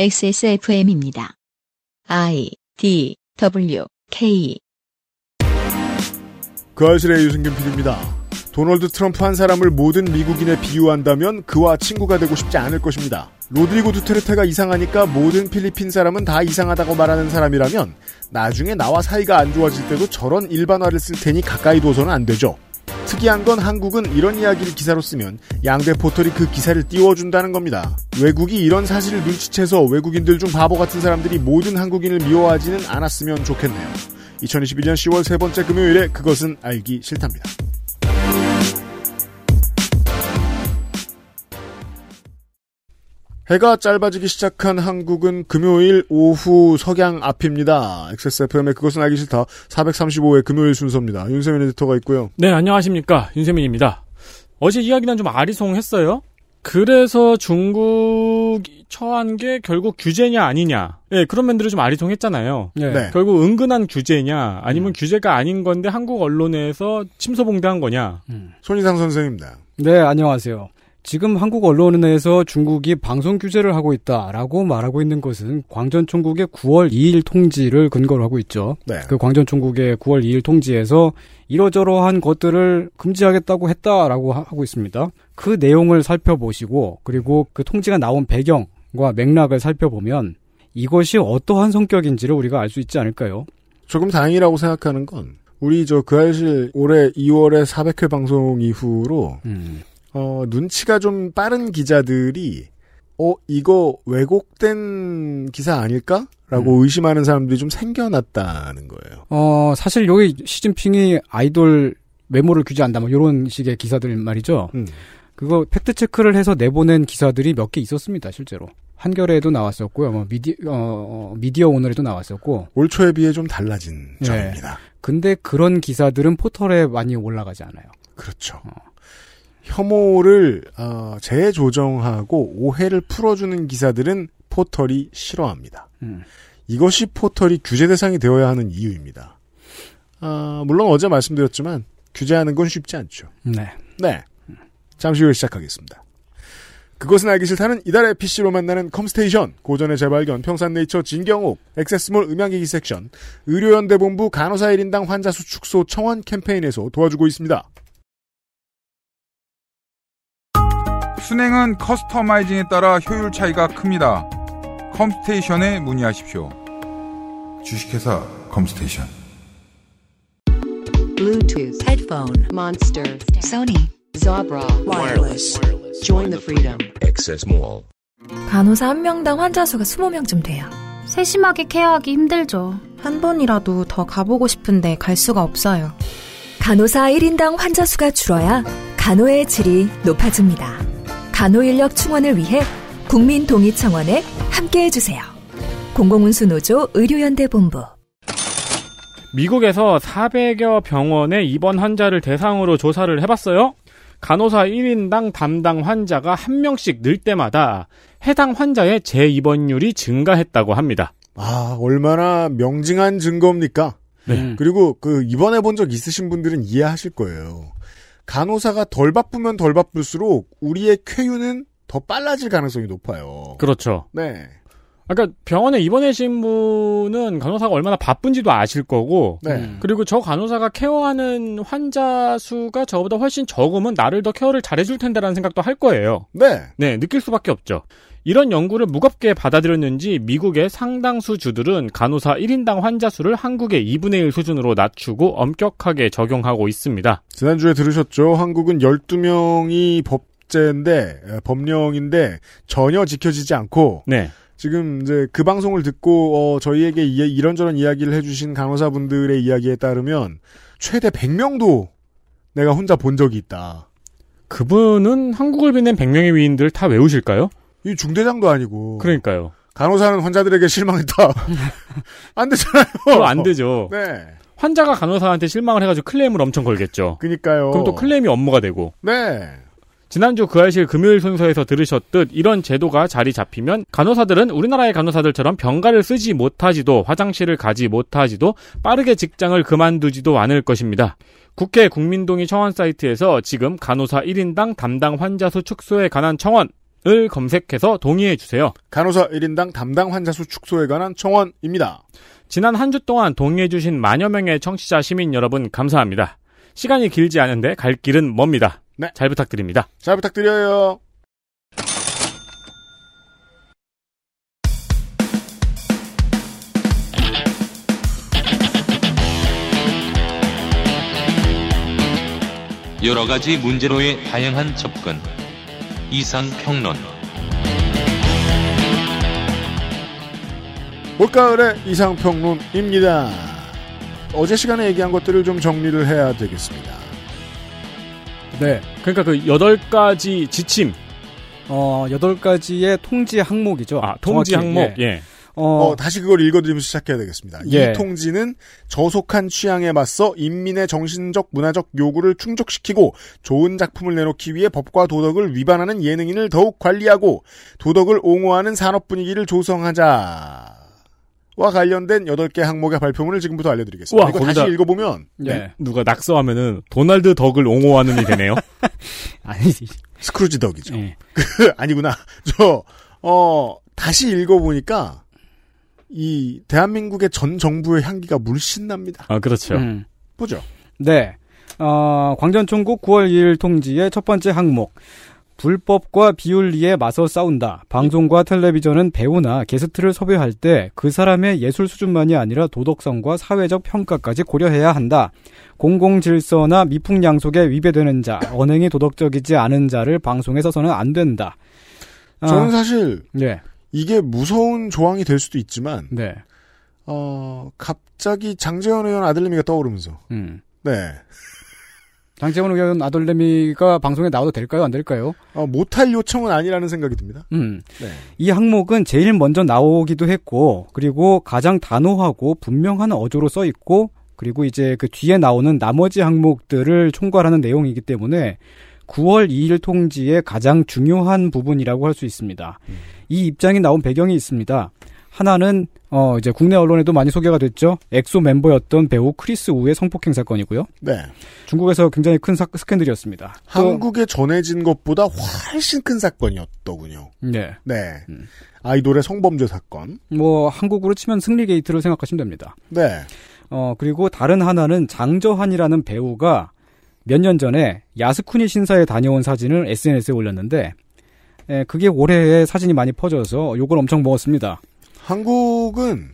XSFM입니다. I D W K 그 알실의 유승균 PD입니다. 도널드 트럼프 한 사람을 모든 미국인에 비유한다면 그와 친구가 되고 싶지 않을 것입니다. 로드리고 두테르테가 이상하니까 모든 필리핀 사람은 다 이상하다고 말하는 사람이라면 나중에 나와 사이가 안 좋아질 때도 저런 일반화를 쓸 테니 가까이 둬서는 안 되죠. 특이한 건 한국은 이런 이야기를 기사로 쓰면 양대 포털이 그 기사를 띄워준다는 겁니다. 외국이 이런 사실을 눈치채서 외국인들 중 바보 같은 사람들이 모든 한국인을 미워하지는 않았으면 좋겠네요. 2021년 10월 세 번째 금요일에 그것은 알기 싫답니다. 해가 짧아지기 시작한 한국은 금요일 오후 석양 앞입니다. XSFM의 그것은 알기 싫다 435회 금요일 순서입니다. 윤세민 에디터가 있고요. 네, 안녕하십니까. 윤세민입니다. 어제 이야기는 좀 아리송했어요. 그래서 중국이 처한 게 결국 규제냐 아니냐. 예, 네, 그런 면들이 좀 아리송했잖아요. 네. 네. 결국 은근한 규제냐 아니면 음. 규제가 아닌 건데 한국 언론에서 침소봉대한 거냐. 음. 손희상 선생입니다. 네, 안녕하세요. 지금 한국 언론에서 중국이 방송 규제를 하고 있다라고 말하고 있는 것은 광전 총국의 9월 2일 통지를 근거로 하고 있죠. 네. 그 광전 총국의 9월 2일 통지에서 이러저러한 것들을 금지하겠다고 했다라고 하고 있습니다. 그 내용을 살펴보시고 그리고 그 통지가 나온 배경과 맥락을 살펴보면 이것이 어떠한 성격인지를 우리가 알 수 있지 않을까요? 조금 다행이라고 생각하는 건 우리 저 그 알실 올해 2월에 400회 방송 이후로 음. 어, 눈치가 좀 빠른 기자들이 어 이거 왜곡된 기사 아닐까? 라고 음. 의심하는 사람들이 좀 생겨났다는 거예요. 어 사실 여기 시진핑이 아이돌 외모를 규제한다 뭐 이런 식의 기사들 말이죠. 음. 그거 fact check를 해서 내보낸 기사들이 몇 개 있었습니다 실제로. 한겨레에도 나왔었고요. 뭐 미디 어, 미디어 오늘에도 나왔었고 올 초에 비해 좀 달라진 네. 점입니다. 근데 그런 기사들은 포털에 많이 올라가지 않아요. 그렇죠. 어. 혐오를 어, 재조정하고 오해를 풀어주는 기사들은 포털이 싫어합니다. 음. 이것이 포털이 규제 대상이 되어야 하는 이유입니다. 어, 물론 어제 말씀드렸지만 규제하는 건 쉽지 않죠. 네. 네. 잠시 후에 시작하겠습니다. 그것은 알기 싫다는 이달의 PC로 만나는 컴스테이션, 고전의 재발견, 평산네이처 진경옥, 액세스몰 음향기기 섹션, 의료연대본부 간호사 1인당 환자 수 축소 청원 캠페인에서 도와주고 있습니다. 수랭은 customizing에 따라 효율 차이가 큽니다. 컴스테이션에 문의하십시오. 주식회사 컴스테이션. Bluetooth, headphone, Monster, Sony, Zabra, wireless. Join the freedom. Access Mall. 간호사 한 명당 환자 수가 20명쯤 돼요. 세심하게 케어하기 힘들죠. 한 번이라도 더 가보고 싶은데 갈 수가 없어요. 간호사 1인당 환자 수가 줄어야 간호의 질이 높아집니다. 간호 인력 충원을 위해 국민 동의 청원에 함께해 주세요. 공공운수 노조 의료연대 본부 미국에서 400여 병원의 입원 환자를 대상으로 조사를 해봤어요. 간호사 1인당 담당 환자가 한 명씩 늘 때마다 해당 환자의 재입원율이 증가했다고 합니다. 아, 얼마나 명징한 증거입니까? 네. 그리고 그 입원해 본 적 있으신 분들은 이해하실 거예요. 간호사가 덜 바쁘면 덜 바쁠수록 우리의 쾌유는 더 빨라질 가능성이 높아요. 그렇죠. 네. 그러니까 병원에 입원하신 분은 간호사가 얼마나 바쁜지도 아실 거고, 네. 그리고 저 간호사가 케어하는 환자 수가 저보다 훨씬 적으면 나를 더 케어를 잘해줄 텐데라는 생각도 할 거예요. 네. 네, 느낄 수밖에 없죠. 이런 연구를 무겁게 받아들였는지 미국의 상당수 주들은 간호사 1인당 환자 수를 한국의 2분의 1 수준으로 낮추고 엄격하게 적용하고 있습니다. 지난주에 들으셨죠? 한국은 12명이 법제인데 법령인데 전혀 지켜지지 않고 네. 지금 이제 그 방송을 듣고 어, 저희에게 이런저런 이야기를 해주신 간호사분들의 이야기에 따르면 최대 100명도 내가 혼자 본 적이 있다. 그분은 한국을 빛낸 100명의 위인들 다 외우실까요? 이 중대장도 아니고. 그러니까요. 간호사는 환자들에게 실망했다. 안 되잖아요. 안 되죠. 네. 환자가 간호사한테 실망을 해가지고 클레임을 엄청 걸겠죠. 그니까요. 그럼 또 클레임이 업무가 되고. 네. 지난주 그 알실 금요일 순서에서 들으셨듯 이런 제도가 자리 잡히면 간호사들은 우리나라의 간호사들처럼 병가를 쓰지 못하지도 화장실을 가지 못하지도 빠르게 직장을 그만두지도 않을 것입니다. 국회 국민동의 청원 사이트에서 지금 간호사 1인당 담당 환자 수 축소에 관한 청원 을 검색해서 동의해 주세요. 간호사 1인당 담당 환자 수 축소에 관한 청원입니다. 지난 한 주 동안 동의해 주신 만여 명의 청취자 시민 여러분 감사합니다. 시간이 길지 않은데 갈 길은 멉니다. 네. 잘 부탁드립니다. 잘 부탁드려요. 여러 가지 문제로의 다양한 접근. 이상 평론. 올가을의 이상평론입니다. 어제 시간에 얘기한 것들을 좀 정리를 해야 되겠습니다. 네. 그러니까 그 여덟 가지 지침. 어, 여덟 가지의 통지 항목이죠. 아, 통지 정확히, 항목. 예. 예. 어, 다시 그걸 읽어드리면서 시작해야 되겠습니다. 예. 이 통지는 저속한 취향에 맞서 인민의 정신적, 문화적 요구를 충족시키고 좋은 작품을 내놓기 위해 법과 도덕을 위반하는 예능인을 더욱 관리하고 도덕을 옹호하는 산업 분위기를 조성하자. 와 관련된 8개 항목의 발표문을 지금부터 알려드리겠습니다. 우와, 이거 거기다- 다시 읽어보면 예. 누가 낙서하면은 도널드 덕을 옹호하는이 되네요. 아니지. 스크루지 덕이죠. 예. 그 아니구나. 저 어, 다시 읽어보니까 이 대한민국의 전 정부의 향기가 물씬 납니다. 아, 그렇죠. 음. 보죠. 네. 어, 광전총국 9월 2일 통지의 첫 번째 항목. 불법과 비윤리에 맞서 싸운다. 방송과 텔레비전은 배우나 게스트를 섭외할 때 그 사람의 예술 수준만이 아니라 도덕성과 사회적 평가까지 고려해야 한다. 공공 질서나 미풍양속에 위배되는 자, 언행이 도덕적이지 않은 자를 방송에 써서는 안 된다. 아, 저는 사실 네, 이게 무서운 조항이 될 수도 있지만 네, 어, 갑자기 장재현 의원 아들내미가 떠오르면서 음. 네. 장재원 의원 아들내미가 방송에 나와도 될까요? 안 될까요? 어, 못할 요청은 아니라는 생각이 듭니다. 음. 네. 이 항목은 제일 먼저 나오기도 했고, 그리고 가장 단호하고 분명한 어조로 써 있고, 그리고 이제 그 뒤에 나오는 나머지 항목들을 총괄하는 내용이기 때문에 9월 2일 통지의 가장 중요한 부분이라고 할 수 있습니다. 이 입장이 나온 배경이 있습니다. 하나는 어 이제 국내 언론에도 많이 소개가 됐죠. 엑소 멤버였던 배우 크리스 우의 성폭행 사건이고요. 네. 중국에서 굉장히 큰 사- 스캔들이었습니다. 또- 한국에 전해진 것보다 훨씬 큰 사건이었더군요. 네. 네. 음. 아이돌의 성범죄 사건. 뭐 한국으로 치면 승리 게이트를 생각하시면 됩니다. 네. 어, 그리고 다른 하나는 장저한이라는 배우가 몇 년 전에 야스쿠니 신사에 다녀온 사진을 SNS에 올렸는데, 에, 그게 올해에 사진이 많이 퍼져서 욕을 엄청 먹었습니다. 한국은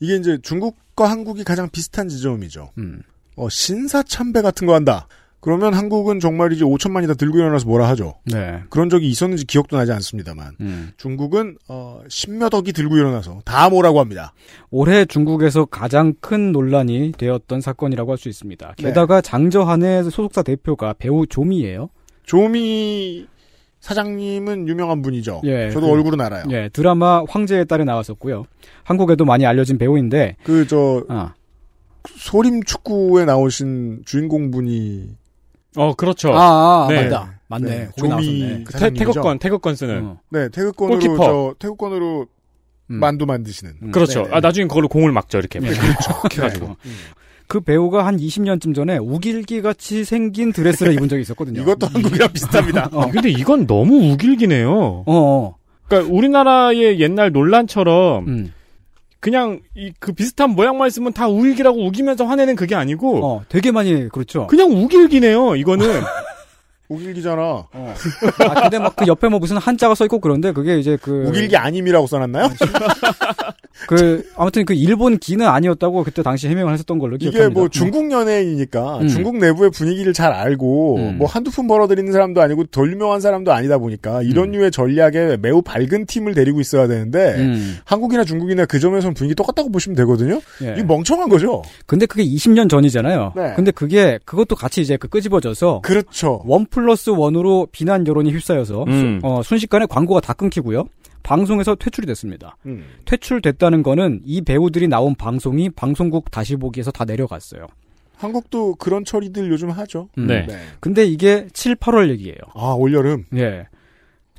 이게 이제 중국과 한국이 가장 비슷한 지점이죠. 음. 어, 신사 참배 같은 거 한다. 그러면 한국은 정말 이제 5천만이 다 들고 일어나서 뭐라 하죠. 네. 그런 적이 있었는지 기억도 나지 않습니다만. 음. 중국은 어, 십몇 억이 들고 일어나서 다 뭐라고 합니다. 올해 중국에서 가장 큰 논란이 되었던 사건이라고 할 수 있습니다. 네. 게다가 장저한의 소속사 대표가 배우 조미예요. 조미 사장님은 유명한 분이죠. 예, 저도 그- 얼굴은 알아요. 예, 드라마 황제의 딸에 나왔었고요. 한국에도 많이 알려진 배우인데, 그저 아, 소림 축구에 나오신 주인공 분이 어, 그렇죠. 아, 아, 네. 맞다. 맞네. 네. 조미 태, 사장님이죠. 태극권, 태극권 쓰는. 어. 네 태극권으로 골키퍼. 저 태극권으로 음. 만두 만드시는. 음. 그렇죠. 네네. 아, 나중에 그걸로 공을 막죠, 이렇게. 네. 그렇게 해가지고. 그 배우가 한 20년쯤 전에 우길기 같이 생긴 드레스를 입은 적이 있었거든요. 이것도 한국이랑 비슷합니다. 아, 근데 이건 너무 우길기네요. 어, 어. 그러니까 우리나라의 옛날 논란처럼 음. 그냥 이 그 비슷한 모양만 있으면 다 우길기라고 우기면서 화내는 그게 아니고 어, 되게 많이 그렇죠. 그냥 우길기네요. 이거는 우길기잖아. 어. 아, 근데 막 그 옆에 뭐 무슨 한자가 써 있고 그런데 그게 이제 그 우길기 아님이라고 써놨나요? 그 아무튼 그 일본 기는 아니었다고 그때 당시 해명을 했었던 걸로 이게 기억합니다. 뭐 중국 연예인이니까 음. 중국 내부의 분위기를 잘 알고 음. 뭐 한두 푼 벌어들이는 사람도 아니고 덜 유명한 사람도 아니다 보니까 이런 음. 류의 전략에 매우 밝은 팀을 데리고 있어야 되는데 음. 한국이나 중국이나 그 점에서는 분위기 똑같다고 보시면 되거든요. 예. 이 멍청한 거죠. 근데 그게 20년 전이잖아요. 네. 근데 그게 그것도 같이 이제 그 끄집어져서 그렇죠. 원플 러스 원으로 비난 여론이 휩싸여서 음. 어, 순식간에 광고가 다 끊기고요. 방송에서 퇴출이 됐습니다. 음. 퇴출됐다는 거는 이 배우들이 나온 방송이 방송국 다시 보기에서 다 내려갔어요. 한국도 그런 처리들 요즘 하죠. 음. 네. 근데 이게 7, 8월 얘기예요. 아 올여름. 예.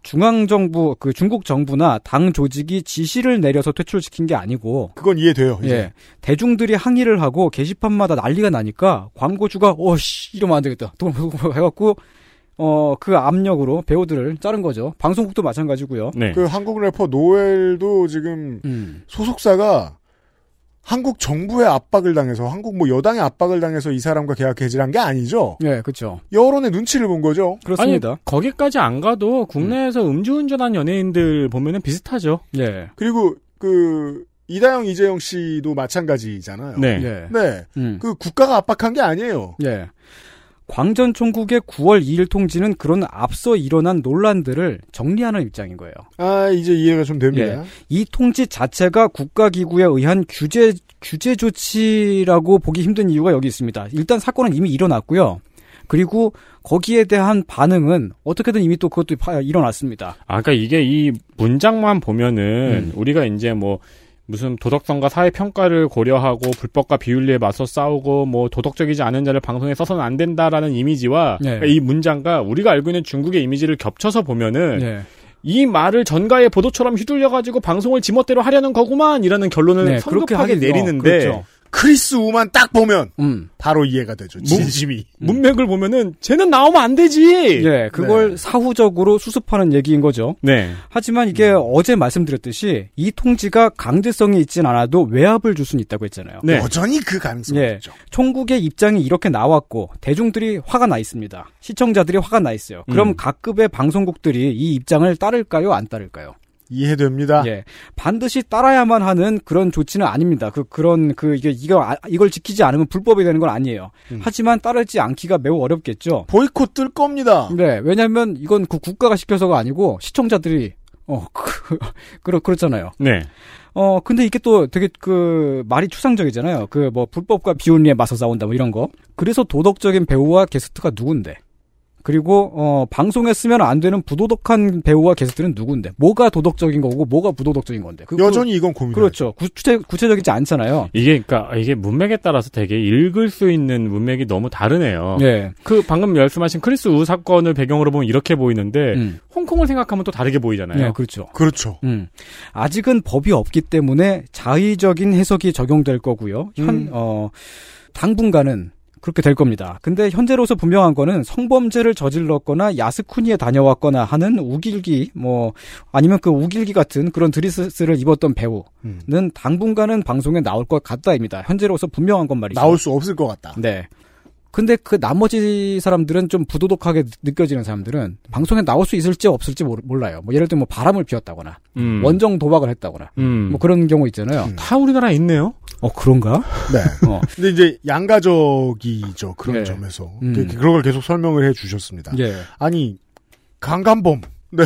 중앙정부, 그 중국 정부나 당 조직이 지시를 내려서 퇴출시킨 게 아니고, 그건 이해돼요. 이제. 예. 대중들이 항의를 하고 게시판마다 난리가 나니까 광고주가, 어 씨, 이러면 안 되겠다. 또 해갖고, 어, 그 압력으로 배우들을 자른 거죠. 방송국도 마찬가지고요. 네. 그 한국 래퍼 노엘도 지금 음. 소속사가 한국 정부의 압박을 당해서 한국 뭐 여당의 압박을 당해서 이 사람과 계약 해지한 게 아니죠. 예, 그렇죠. 여론의 눈치를 본 거죠. 그렇습니다. 아니, 거기까지 안 가도 국내에서 음. 주운전한 연예인들 보면은 비슷하죠. 예. 그리고 그 이다영 이재영 씨도 마찬가지잖아요. 네. 예. 네. 음. 그 국가가 압박한 게 아니에요. 예. 광전 총국의 9월 2일 통지는 그런 앞서 일어난 논란들을 정리하는 입장인 거예요. 아 이제 이해가 좀 됩니다. 이 통지 자체가 국가기구에 의한 규제 규제 조치라고 보기 힘든 이유가 여기 있습니다. 일단 사건은 이미 일어났고요. 그리고 거기에 대한 반응은 어떻게든 이미 또 그것도 파- 일어났습니다. 아, 그러니까 이게 이 문장만 보면은 음. 우리가 이제 뭐 무슨 도덕성과 사회 평가를 고려하고 불법과 비윤리에 맞서 싸우고 뭐 도덕적이지 않은 자를 방송에 써서는 안 된다라는 이미지와 네. 그러니까 이 문장과 우리가 알고 있는 중국의 이미지를 겹쳐서 보면은 예. 이 말을 전가의 보도처럼 휘둘려 가지고 방송을 지멋대로 하려는 거구만이라는 결론을 네, 그렇게 성급하게 하긴- 어, 내리는데 그렇죠. 크리스 우만 딱 보면 음. 바로 이해가 되죠. 진심이. 문맥을 보면은 쟤는 나오면 안 되지. 예, 그걸 네. 사후적으로 수습하는 얘기인 거죠. 네. 하지만 이게 어제 말씀드렸듯이 이 통지가 강제성이 있진 않아도 외압을 줄 수는 있다고 했잖아요. 네. 여전히 그 가능성이 예. 있죠. 총국의 입장이 이렇게 나왔고 대중들이 화가 나 있습니다. 시청자들이 화가 나 있어요. 그럼 음. 각급의 방송국들이 이 입장을 따를까요? 안 따를까요? 이해됩니다. 예. 반드시 따라야만 하는 그런 조치는 아닙니다. 그 그런 그 이게 이거 아- 이걸 지키지 않으면 불법이 되는 건 아니에요. 음. 하지만 따르지 않기가 매우 어렵겠죠. 보이콧 뜰 겁니다. 네. 왜냐하면 이건 그 국가가 시켜서가 아니고 시청자들이 어 그, 그렇 그렇잖아요. 네. 어 근데 이게 또 되게 그 말이 추상적이잖아요. 그 뭐 불법과 비윤리에 맞서 싸운다 뭐 이런 거. 그래서 도덕적인 배우와 게스트가 누군데? 그리고 어 방송에 쓰면 안 되는 부도덕한 배우와 게스트는 누군데? 뭐가 도덕적인 거고 뭐가 부도덕적인 건데? 그, 여전히 이건 고민. 그, 그렇죠. 구체 구체적이지 않잖아요. 이게 그러니까 이게 문맥에 따라서 되게 읽을 수 있는 문맥이 너무 다르네요. 예. 그 방금 말씀하신 크리스 우 사건을 배경으로 보면 이렇게 보이는데 음. 홍콩을 생각하면 또 다르게 보이잖아요. 네, 그렇죠. 그렇죠. 음. 아직은 법이 없기 때문에 자의적인 해석이 적용될 거고요. 현, 음. 어, 당분간은 그렇게 될 겁니다. 근데 현재로서 분명한 거는 성범죄를 저질렀거나 야스쿠니에 다녀왔거나 하는 우길기, 뭐, 아니면 그 우길기 같은 그런 드리스를 입었던 배우는 음. 당분간은 방송에 나올 것 같다입니다. 현재로서 분명한 건 말이죠. 나올 수 없을 것 같다. 네. 근데 그 나머지 사람들은 좀 부도덕하게 느껴지는 사람들은 방송에 나올 수 있을지 없을지 모르- 몰라요. 뭐 예를 들면 뭐 바람을 피웠다거나 음. 원정 도박을 했다거나 음. 뭐 그런 경우 있잖아요. 다 우리나라에 있네요. 어 그런가? 네. 어. 근데 이제 양가적이죠. 그런 예. 점에서. 음. 그- 그런 걸 계속 설명을 해 주셨습니다. 예. 아니, 강간범. 네.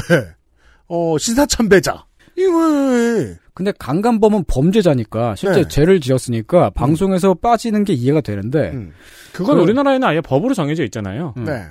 어, 신사참배자. 이거 왜. 근데 강간범은 범죄자니까 실제 네. 죄를 지었으니까 방송에서 빠지는 게 이해가 되는데 음. 그건 그- 우리나라에는 아예 법으로 정해져 있잖아요. 음. 네.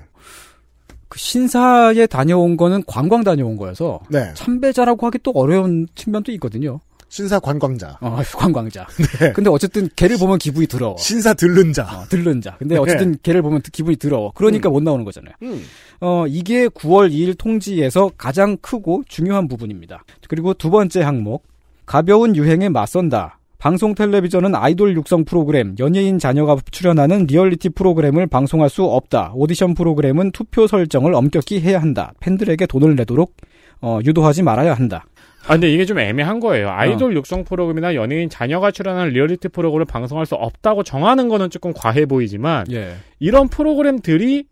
그 신사에 다녀온 거는 관광 다녀온 거여서 네. 참배자라고 하기 또 어려운 측면도 있거든요. 신사 관광자. 어, 관광자. 네. 근데 어쨌든 걔를 보면 기분이 더러워. 신사 들른 자. 어, 들른 자. 근데 네. 어쨌든 걔를 보면 기분이 더러워. 그러니까 못 나오는 거잖아요. 음. 어, 이게 9월 2일 통지에서 가장 크고 중요한 부분입니다. 그리고 두 번째 항목. 가벼운 유행에 맞선다. 방송 텔레비전은 아이돌 육성 프로그램, 연예인 자녀가 출연하는 리얼리티 프로그램을 방송할 수 없다. 오디션 프로그램은 투표 설정을 엄격히 해야 한다. 팬들에게 돈을 내도록 어, 유도하지 말아야 한다. 아, 근데 이게 좀 애매한 거예요. 아이돌 육성 프로그램이나 연예인 자녀가 출연하는 리얼리티 프로그램을 방송할 수 없다고 정하는 거는 조금 과해 보이지만 예. 이런 프로그램들이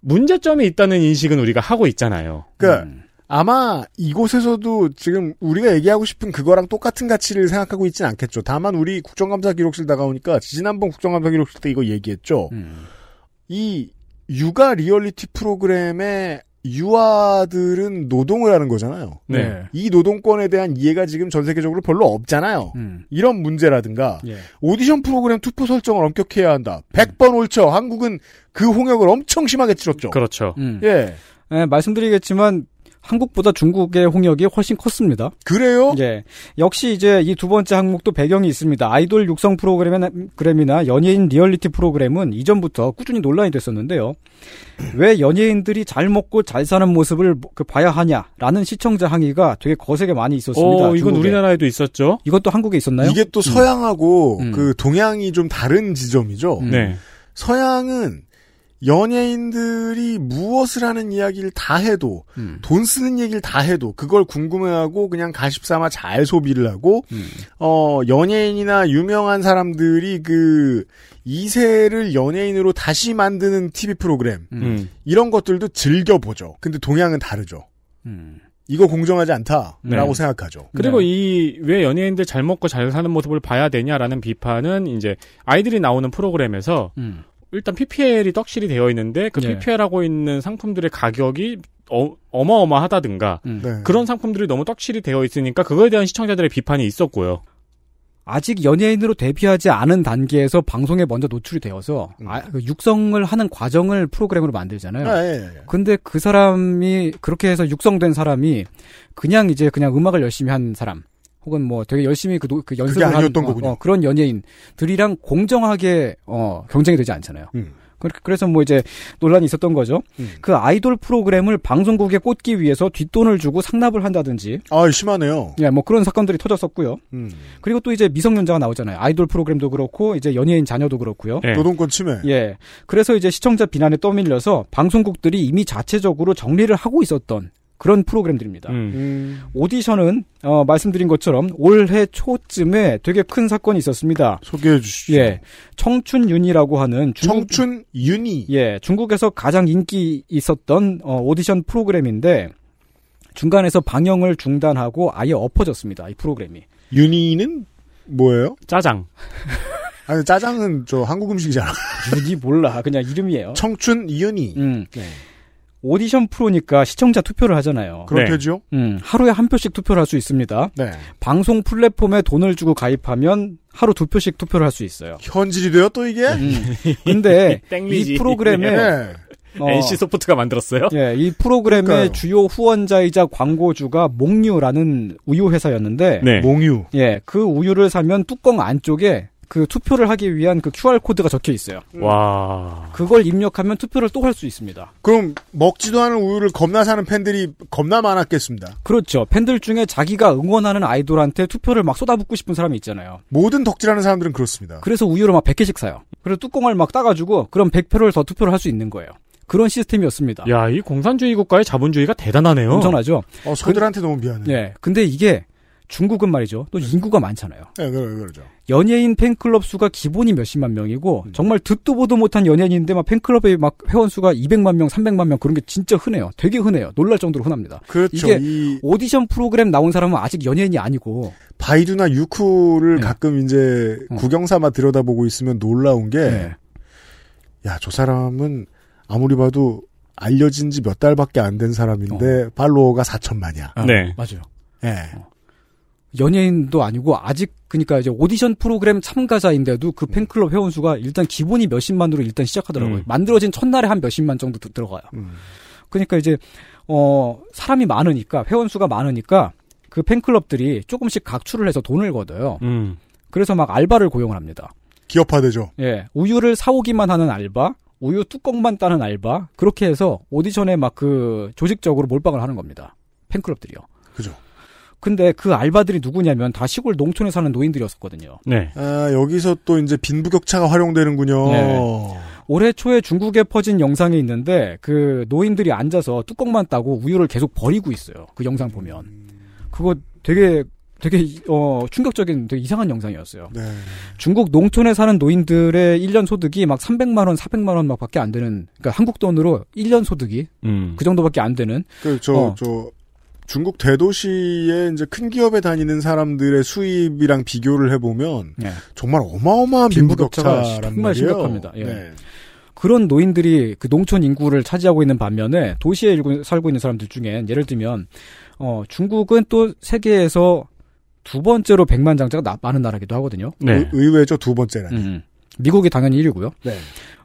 문제점이 있다는 인식은 우리가 하고 있잖아요. 그, 음. 아마 이곳에서도 지금 우리가 얘기하고 싶은 그거랑 똑같은 가치를 생각하고 있진 않겠죠. 다만 우리 국정감사 기록실 나가오니까 지난번 국정감사 기록실 때 이거 얘기했죠. 음. 이 육아 리얼리티 프로그램의 유아들은 노동을 하는 거잖아요. 네. 이 노동권에 대한 이해가 지금 전 세계적으로 별로 없잖아요. 음. 이런 문제라든가 예. 오디션 프로그램 투표 설정을 엄격히 해야 한다. 100번 옳죠. 한국은 그 홍역을 엄청 심하게 치렀죠. 그렇죠. 음. 예. 예, 말씀드리겠지만 한국보다 중국의 홍역이 훨씬 컸습니다. 그래요? 예. 역시 이제 이 두 번째 항목도 배경이 있습니다. 아이돌 육성 프로그램이나, 연예인 리얼리티 프로그램은 이전부터 꾸준히 논란이 됐었는데요. 왜 연예인들이 잘 먹고 잘 사는 모습을 그 봐야 하냐라는 시청자 항의가 되게 거세게 많이 있었습니다. 어, 이건 중국에. 우리나라에도 있었죠. 이것도 한국에 있었나요? 이게 또 서양하고 음. 그 동양이 좀 다른 지점이죠. 음. 네. 서양은 연예인들이 무엇을 하는 이야기를 다 해도 음. 돈 쓰는 얘기를 다 해도 그걸 궁금해하고 그냥 가십삼아 잘 소비를 하고 음. 어 연예인이나 유명한 사람들이 그 2세를 연예인으로 다시 만드는 TV 프로그램 음. 이런 것들도 즐겨 보죠. 근데 동양은 다르죠. 음. 이거 공정하지 않다라고 네. 생각하죠. 그리고 이 왜 연예인들 잘 먹고 잘 사는 모습을 봐야 되냐라는 비판은 이제 아이들이 나오는 프로그램에서 음. 일단 PPL이 떡실이 되어 있는데 그 예. PPL하고 있는 상품들의 가격이 어, 어마어마하다든가 음. 네. 그런 상품들이 너무 떡실이 되어 있으니까 그거에 대한 시청자들의 비판이 있었고요. 아직 연예인으로 데뷔하지 않은 단계에서 방송에 먼저 노출이 되어서 음. 아, 그 육성을 하는 과정을 프로그램으로 만들잖아요. 아, 예, 예, 예. 근데 그 사람이 그렇게 해서 육성된 사람이 그냥 이제 그냥 음악을 열심히 한 사람 혹은 뭐 되게 열심히 그, 노- 그 연습을 한 아니었던 어, 거군요. 어, 그런 연예인들이랑 공정하게 어, 경쟁이 되지 않잖아요. 음. 그- 그래서 뭐 이제 논란이 있었던 거죠. 음. 그 아이돌 프로그램을 방송국에 꽂기 위해서 뒷돈을 주고 상납을 한다든지, 아, 심하네요. 예, 뭐 그런 사건들이 터졌었고요. 음. 그리고 또 이제 미성년자가 나오잖아요. 아이돌 프로그램도 그렇고 이제 연예인 자녀도 그렇고요. 네. 노동권 침해. 예. 그래서 이제 시청자 비난에 떠밀려서 방송국들이 이미 자체적으로 정리를 하고 있었던 그런 프로그램들입니다. 음. 음. 오디션은 어, 말씀드린 것처럼 올해 초쯤에 되게 큰 사건이 있었습니다. 소개해 주시죠. 예. 청춘윤이라고 하는 중국 청춘 윤희. 예, 중국에서 가장 인기 있었던 어, 오디션 프로그램인데 중간에서 방영을 중단하고 아예 엎어졌습니다. 이 프로그램이. 윤희는 뭐예요? 짜장. 아니 짜장은 저 한국 음식이잖아. 윤이 몰라. 그냥 이름이에요. 청춘 이윤희. 음. 네. 오디션 프로니까 시청자 투표를 하잖아요. 그렇겠죠? 음, 하루에 한 표씩 투표를 할 수 있습니다. 네. 방송 플랫폼에 돈을 주고 가입하면 하루 두 표씩 투표를 할 수 있어요. 현질이 돼요 또 이게? 음. 근데. 이 프로그램에 네. 어, NC 소프트가 만들었어요? 예, 이 프로그램의 그러니까요. 주요 후원자이자 광고주가 몽유라는 우유 회사였는데 네. 몽유. 예, 그 우유를 사면 뚜껑 안쪽에 그 투표를 하기 위한 그 QR 코드가 적혀 있어요. 와. 그걸 입력하면 투표를 또 할 수 있습니다. 그럼 먹지도 않은 우유를 겁나 사는 팬들이 겁나 많았겠습니다. 그렇죠. 팬들 중에 자기가 응원하는 아이돌한테 투표를 막 쏟아붓고 싶은 사람이 있잖아요. 모든 덕질하는 사람들은 그렇습니다. 그래서 우유를 막 100개씩 사요. 그리고 뚜껑을 막 따가지고 그럼 100표를 더 투표를 할 수 있는 거예요. 그런 시스템이었습니다. 야, 이 공산주의 국가의 자본주의가 대단하네요. 엄청나죠? 어, 소들한테 너무 미안해. 예. 근데 이게 중국은 말이죠. 또 인구가 많잖아요. 네, 그러, 그러죠. 연예인 팬클럽 수가 기본이 몇십만 명이고 음. 정말 듣도 보도 못한 연예인인데 막 팬클럽에 막 회원 수가 200만 명, 300만 명 그런 게 진짜 흔해요. 되게 흔해요. 놀랄 정도로 흔합니다. 그렇죠. 이게 이 오디션 프로그램 나온 사람은 아직 연예인이 아니고 바이두나 유쿠를 네. 가끔 이제 어. 구경 삼아 들여다보고 있으면 놀라운 게, 네. 야, 저 사람은 아무리 봐도 알려진 지 몇 달밖에 안 된 사람인데, 팔로워가 4천만이야. 아, 네. 어. 맞아요. 예. 연예인도 아니고 아직 그러니까 이제 오디션 프로그램 참가자인데도 그 팬클럽 회원 수가 일단 기본이 몇십만으로 일단 시작하더라고요. 음. 만들어진 첫날에 한 몇십만 정도 드- 들어가요. 음. 그러니까 이제 어 사람이 많으니까 회원 수가 많으니까 그 팬클럽들이 조금씩 각출을 해서 돈을 걷어요. 음. 그래서 막 알바를 고용을 합니다. 기업화되죠. 예, 우유를 사오기만 하는 알바, 우유 뚜껑만 따는 알바, 그렇게 해서 오디션에 막 그 조직적으로 몰빵을 하는 겁니다. 팬클럽들이요. 그죠. 근데 그 알바들이 누구냐면 다 시골 농촌에 사는 노인들이었었거든요. 네. 아, 여기서 또 이제 빈부격차가 활용되는군요. 네. 올해 초에 중국에 퍼진 영상이 있는데 그 노인들이 앉아서 뚜껑만 따고 우유를 계속 버리고 있어요. 그 영상 보면. 그거 되게 되게 어 충격적인 되게 이상한 영상이었어요. 네. 중국 농촌에 사는 노인들의 1년 소득이 막 300만 원, 400만 원 막밖에 안 되는 그러니까 한국 돈으로 1년 소득이 음. 그 정도밖에 안 되는 그, 저, 어. 저, 중국 대도시에 이제 큰 기업에 다니는 사람들의 수입이랑 비교를 해보면 예. 정말 어마어마한 빈부격차가 정말 말이에요. 심각합니다. 예. 네. 그런 노인들이 그 농촌 인구를 차지하고 있는 반면에 도시에 일고- 살고 있는 사람들 중엔 예를 들면 어 중국은 또 세계에서 두 번째로 백만 장자가 나- 많은 나라기도 하거든요. 네. 의- 의외죠 두 번째는. 음. 미국이 당연히 1위고요. 네.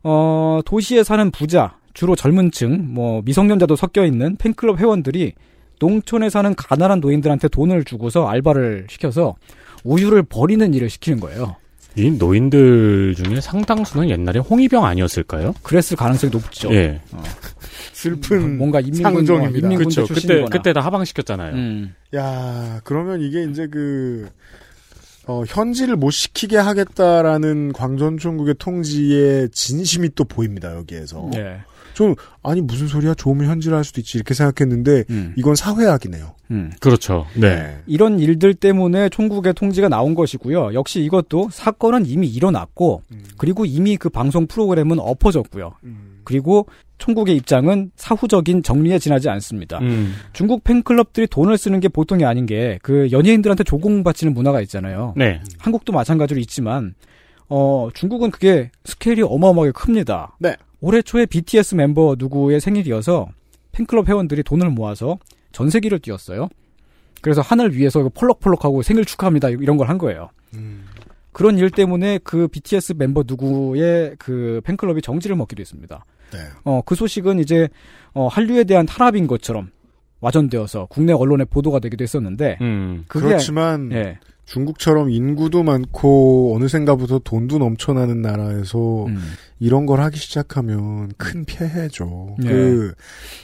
어, 도시에 사는 부자, 주로 젊은 층, 뭐 미성년자도 섞여 있는 팬클럽 회원들이 농촌에 사는 가난한 노인들한테 돈을 주고서 알바를 시켜서 우유를 버리는 일을 시키는 거예요. 이 노인들 중에 상당수는 옛날에 홍위병 아니었을까요? 그랬을 가능성이 높죠. 예. 슬픈 뭔가 인민군. 인민군대 그렇죠. 그때. 그때 다 하방시켰잖아요. 음. 야 그러면 이게 이제 그 어, 현지를 못 시키게 하겠다라는 광전총국의 통지의 진심이 또 보입니다 여기에서. 예. 좀 아니 무슨 소리야 좋으면 현지를 할 수도 있지 이렇게 생각했는데 음. 이건 사회학이네요. 음. 그렇죠. 네. 이런 일들 때문에 총국의 통지가 나온 것이고요. 역시 이것도 사건은 이미 일어났고, 그리고 이미 그 방송 프로그램은 엎어졌고요. 그리고 총국의 입장은 사후적인 정리에 지나지 않습니다. 음. 중국 팬클럽들이 돈을 쓰는 게 보통이 아닌 게 그 연예인들한테 조공 바치는 문화가 있잖아요. 네. 한국도 마찬가지로 있지만 어 중국은 그게 스케일이 어마어마하게 큽니다. 네. 올해 초에 BTS 멤버 누구의 생일이어서 팬클럽 회원들이 돈을 모아서 전세기를 띄웠어요. 그래서 하늘 위에서 펄럭펄럭하고 생일 축하합니다 이런 걸 한 거예요. 그런 일 때문에 그 BTS 멤버 누구의 그 팬클럽이 정지를 먹기도 했습니다. 네. 어, 그 소식은 이제, 어, 한류에 대한 탄압인 것처럼 와전되어서 국내 언론에 보도가 되기도 했었는데, 음. 그게, 그렇지만 예. 중국처럼 인구도 많고 어느샌가부터 돈도 넘쳐나는 나라에서 음. 이런 걸 하기 시작하면 큰 피해죠. 네. 그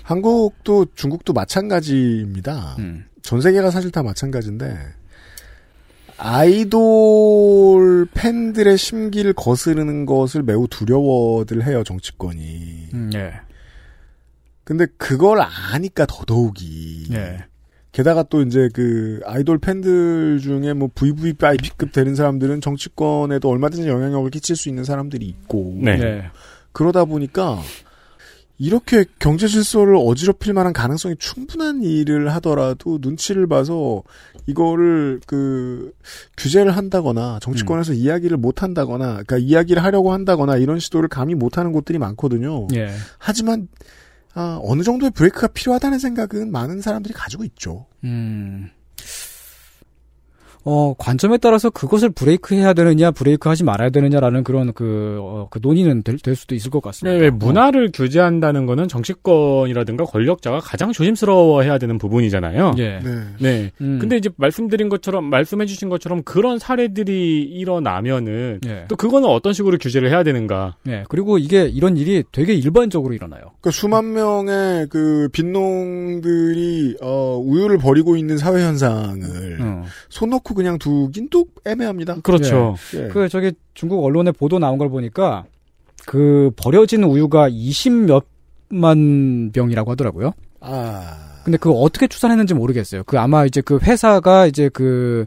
한국도 중국도 마찬가지입니다. 음. 전 세계가 사실 다 마찬가지인데 아이돌 팬들의 심기를 거스르는 것을 매우 두려워들 해요 정치권이. 음, 예. 근데 그걸 아니까 더더욱이. 예. 게다가 또 이제 그 아이돌 팬들 중에 뭐 VVIP급 되는 사람들은 정치권에도 얼마든지 영향력을 끼칠 수 있는 사람들이 있고. 네. 예. 그러다 보니까 이렇게 경제 질서를 어지럽힐 만한 가능성이 충분한 일을 하더라도 눈치를 봐서 이거를 그 규제를 한다거나 정치권에서 이야기를 못 한다거나 그러니까 이야기를 하려고 한다거나 이런 시도를 감히 못 하는 곳들이 많거든요. 예. 하지만 아, 어느 정도의 브레이크가 필요하다는 생각은 많은 사람들이 가지고 있죠. 음. 어, 관점에 따라서 그것을 브레이크 해야 되느냐, 브레이크 하지 말아야 되느냐라는 그런 그, 어, 그 논의는 될, 될 수도 있을 것 같습니다. 네, 왜 문화를 규제한다는 거는 정치권이라든가 권력자가 가장 조심스러워해야 되는 부분이잖아요. 예. 네. 네. 음. 근데 이제 말씀드린 것처럼 말씀해주신 것처럼 그런 사례들이 일어나면은 예. 또 그거는 어떤 식으로 규제를 해야 되는가? 예. 그리고 이게 이런 일이 되게 일반적으로 일어나요. 그러니까 수만 명의 그 빈농들이 어, 우유를 버리고 있는 사회 현상을 어. 손 놓고 그냥 두긴 또 애매합니다. 그렇죠. 예. 그 저기 중국 언론에 보도 나온 걸 보니까 그 버려진 우유가 20몇만 병이라고 하더라고요. 아. 근데 그거 어떻게 추산했는지 모르겠어요. 그 아마 이제 그 회사가 이제 그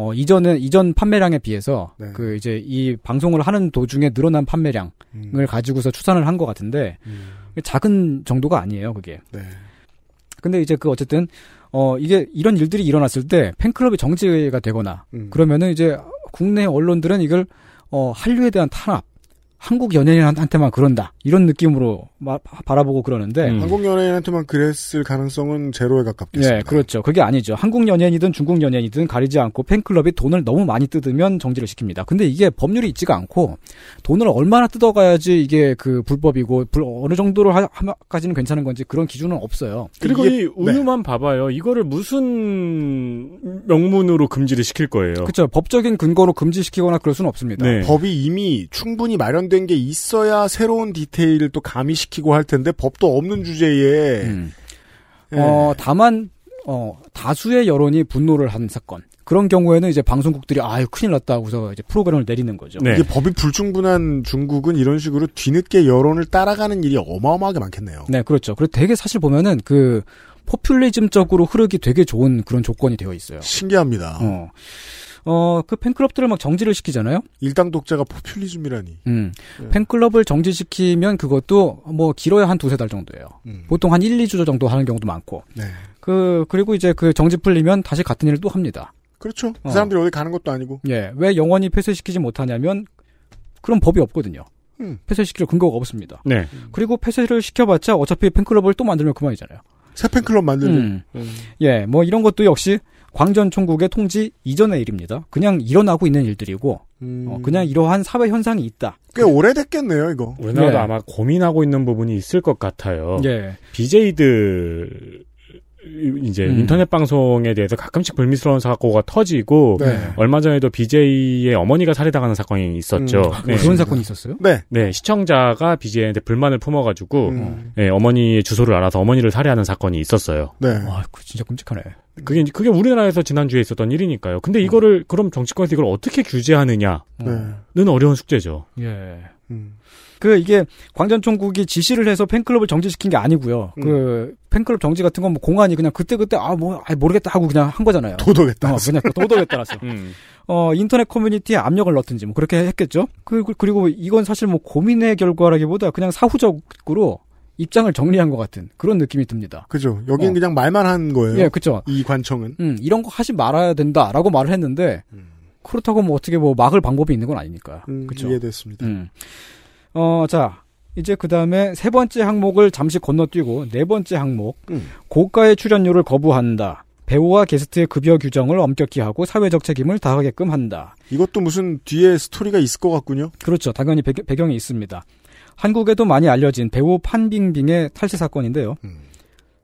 어, 이전에, 이전 판매량에 비해서, 네. 그, 이제, 이 방송을 하는 도중에 늘어난 판매량을 음. 가지고서 추산을 한 것 같은데, 작은 정도가 아니에요, 그게. 네. 근데 이제 그, 어쨌든, 어, 이게, 이런 일들이 일어났을 때, 팬클럽이 정지가 되거나, 음. 그러면은 이제, 국내 언론들은 이걸, 어, 한류에 대한 탄압, 한국 연예인한테만 그런다, 이런 느낌으로 마- 바라보고 그러는데, 음. 한국 연예인한테만 그랬을 가능성은 제로에 가깝겠습니다. 예, 그렇죠. 그게 아니죠. 한국 연예인이든 중국 연예인이든 가리지 않고 팬클럽이 돈을 너무 많이 뜯으면 정지를 시킵니다. 근데 이게 법률이 있지가 않고 돈을 얼마나 뜯어가야지 이게 그 불법이고 불- 어느 정도로 하, 까지는 괜찮은 건지 그런 기준은 없어요. 그리고 이게- 이 우유만 봐봐요. 이거를 무슨 명문으로 금지를 시킬 거예요. 그렇죠. 법적인 근거로 금지시키거나 그럴 수는 없습니다. 네. 법이 이미 충분히 마련 된 게 있어야 새로운 디테일을 또 가미시키고 할 텐데 법도 없는 주제에 음. 예. 어, 다만 어, 다수의 여론이 분노를 한 사건. 그런 경우에는 이제 방송국들이 아유 큰일 났다 하고서 이제 프로그램을 내리는 거죠. 네. 이게 법이 불충분한 중국은 이런 식으로 뒤늦게 여론을 따라가는 일이 어마어마하게 많겠네요. 네, 그렇죠. 그리고 되게 사실 보면은 그 포퓰리즘적으로 흐르기 되게 좋은 그런 조건이 되어 있어요. 신기합니다. 어. 어, 그 팬클럽들을 막 정지를 시키잖아요? 일당 독자가 포퓰리즘이라니. 음. 네. 팬클럽을 정지시키면 그것도 뭐 길어야 한 두세 달 정도예요. 음. 보통 한 1, 2주 정도 하는 경우도 많고. 네. 그, 그리고 이제 그 정지 풀리면 다시 같은 일을 또 합니다. 그렇죠. 그 어. 사람들이 어 디 가는 것도 아니고. 예. 왜 영원히 폐쇄시키지 못하냐면 그런 법이 없거든요. 음. 폐쇄시킬 근거가 없습니다. 네. 그리고 폐쇄를 시켜봤자 어차피 팬클럽을 또 만들면 그만이잖아요. 새 팬클럽 만들고. 음. 예, 뭐 이런 것도 역시 광전 총국의 통지 이전의 일입니다. 그냥 일어나고 있는 일들이고, 음. 어, 그냥 이러한 사회 현상이 있다. 꽤 오래됐겠네요, 이거. 우리나라도 예. 아마 고민하고 있는 부분이 있을 것 같아요. 예. BJ들 이 이제 음. 인터넷 방송에 대해서 가끔씩 불미스러운 사고가 터지고 네. 얼마 전에도 BJ의 어머니가 살해당하는 사건이 있었죠. 음, 네. 그런 사건이 있었어요? 네. 네, 시청자가 BJ한테 불만을 품어가지고 음. 네, 어머니의 주소를 알아서 어머니를 살해하는 사건이 있었어요. 네. 와, 그거 진짜 끔찍하네. 그게 그게 우리나라에서 지난주에 있었던 일이니까요. 근데 이거를 그럼 정치권에서 이걸 어떻게 규제하느냐는 네. 어려운 숙제죠. 예. 음. 그 이게 광전총국이 지시를 해서 팬클럽을 정지시킨 게 아니고요. 음. 그 팬클럽 정지 같은 건 뭐 공안이 그냥 그때 그때 아뭐 모르겠다 하고 그냥 한 거잖아요. 도덕에 따라. 어, 그냥 도덕에 따라서. 음. 어 인터넷 커뮤니티에 압력을 넣든지 뭐 그렇게 했겠죠. 그 그- 그리고 이건 사실 뭐 고민의 결과라기보다 그냥 사후적으로 입장을 정리한 것 같은 그런 느낌이 듭니다. 그죠. 여긴 어. 그냥 말만 한 거예요. 예, 그죠. 이 관청은. 음, 이런 거 하지 말아야 된다라고 말을 했는데 그렇다고 뭐 어떻게 뭐 막을 방법이 있는 건 아니니까. 음, 그쵸. 이해됐습니다. 음. 어, 자. 이제 그 다음에 세 번째 항목을 잠시 건너뛰고 네 번째 항목. 음. 고가의 출연료를 거부한다. 배우와 게스트의 급여 규정을 엄격히 하고 사회적 책임을 다하게끔 한다. 이것도 무슨 뒤에 스토리가 있을 것 같군요. 그렇죠. 당연히 배, 배경이 있습니다. 한국에도 많이 알려진 배우 판빙빙의 탈세 사건인데요. 음.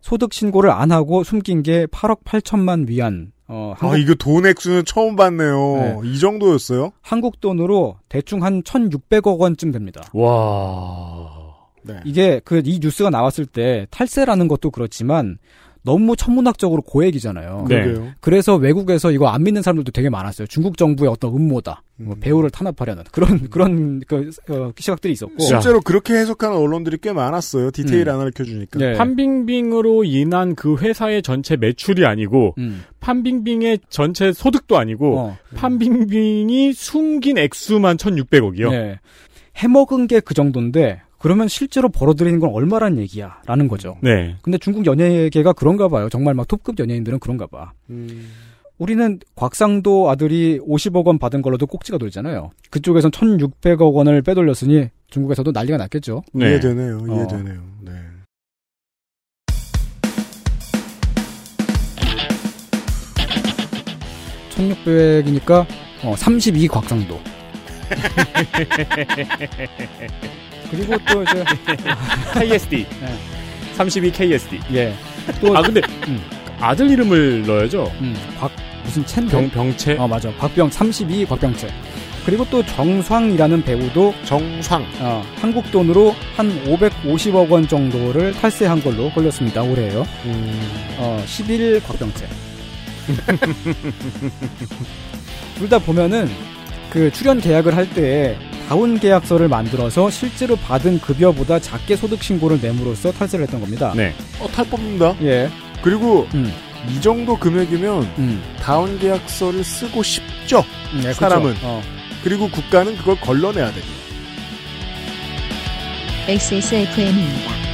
소득 신고를 안 하고 숨긴 게 8억 8천만 위안. 어, 한국, 아, 이거 돈 액수는 처음 봤네요. 네. 이 정도였어요? 한국 돈으로 대충 한 1,600억 원쯤 됩니다. 와. 네. 이게 그 이 뉴스가 나왔을 때 탈세라는 것도 그렇지만 너무 천문학적으로 고액이잖아요. 네. 그래서 외국에서 이거 안 믿는 사람들도 되게 많았어요. 중국 정부의 어떤 음모다. 뭐 음. 배우를 탄압하려는 그런 그런 그 어, 시각들이 있었고. 실제로 그렇게 해석하는 언론들이 꽤 많았어요. 디테일 음. 안 알려주니까. 네. 판빙빙으로 인한 그 회사의 전체 매출이 아니고 음. 판빙빙의 전체 소득도 아니고 어. 판빙빙이 숨긴 액수만 1,600억이요. 네. 해먹은 게 그 정도인데 그러면 실제로 벌어들이는 건 얼마란 얘기야? 라는 거죠. 네. 근데 중국 연예계가 그런가 봐요. 정말 막 톱급 연예인들은 그런가 봐. 음. 우리는 곽상도 아들이 50억 원 받은 걸로도 꼭지가 돌잖아요. 그쪽에선 1,600억 원을 빼돌렸으니 중국에서도 난리가 났겠죠. 네. 이해되네요. 어. 이해되네요. 네. 천 1,600이니까 어, 32 곽상도. 그리고 또 이제 KSD. 네. 32 KSD. 예. 또 아 근데 음. 아들 이름을 넣어야죠. 음, 곽 무슨 첸 병 병채. 어 맞아. 곽병 32 곽병채. 그리고 또 정황이라는 배우도 정상. 어, 한국 돈으로 한 550억 원 정도를 탈세한 걸로 걸렸습니다. 올해요. 어, 11 곽병채. 둘 다 보면은 그 출연 계약을 할 때 다운 계약서를 만들어서 실제로 받은 급여보다 작게 소득 신고를 내므로써 탈세를 했던 겁니다. 네. 어, 탈 뽑는다. 예. 그리고 음. 이 정도 금액이면 음. 다운 계약서를 쓰고 싶죠. 네, 그쵸. 사람은. 어. 그리고 국가는 그걸 걸러내야 되고. XSFM입니다.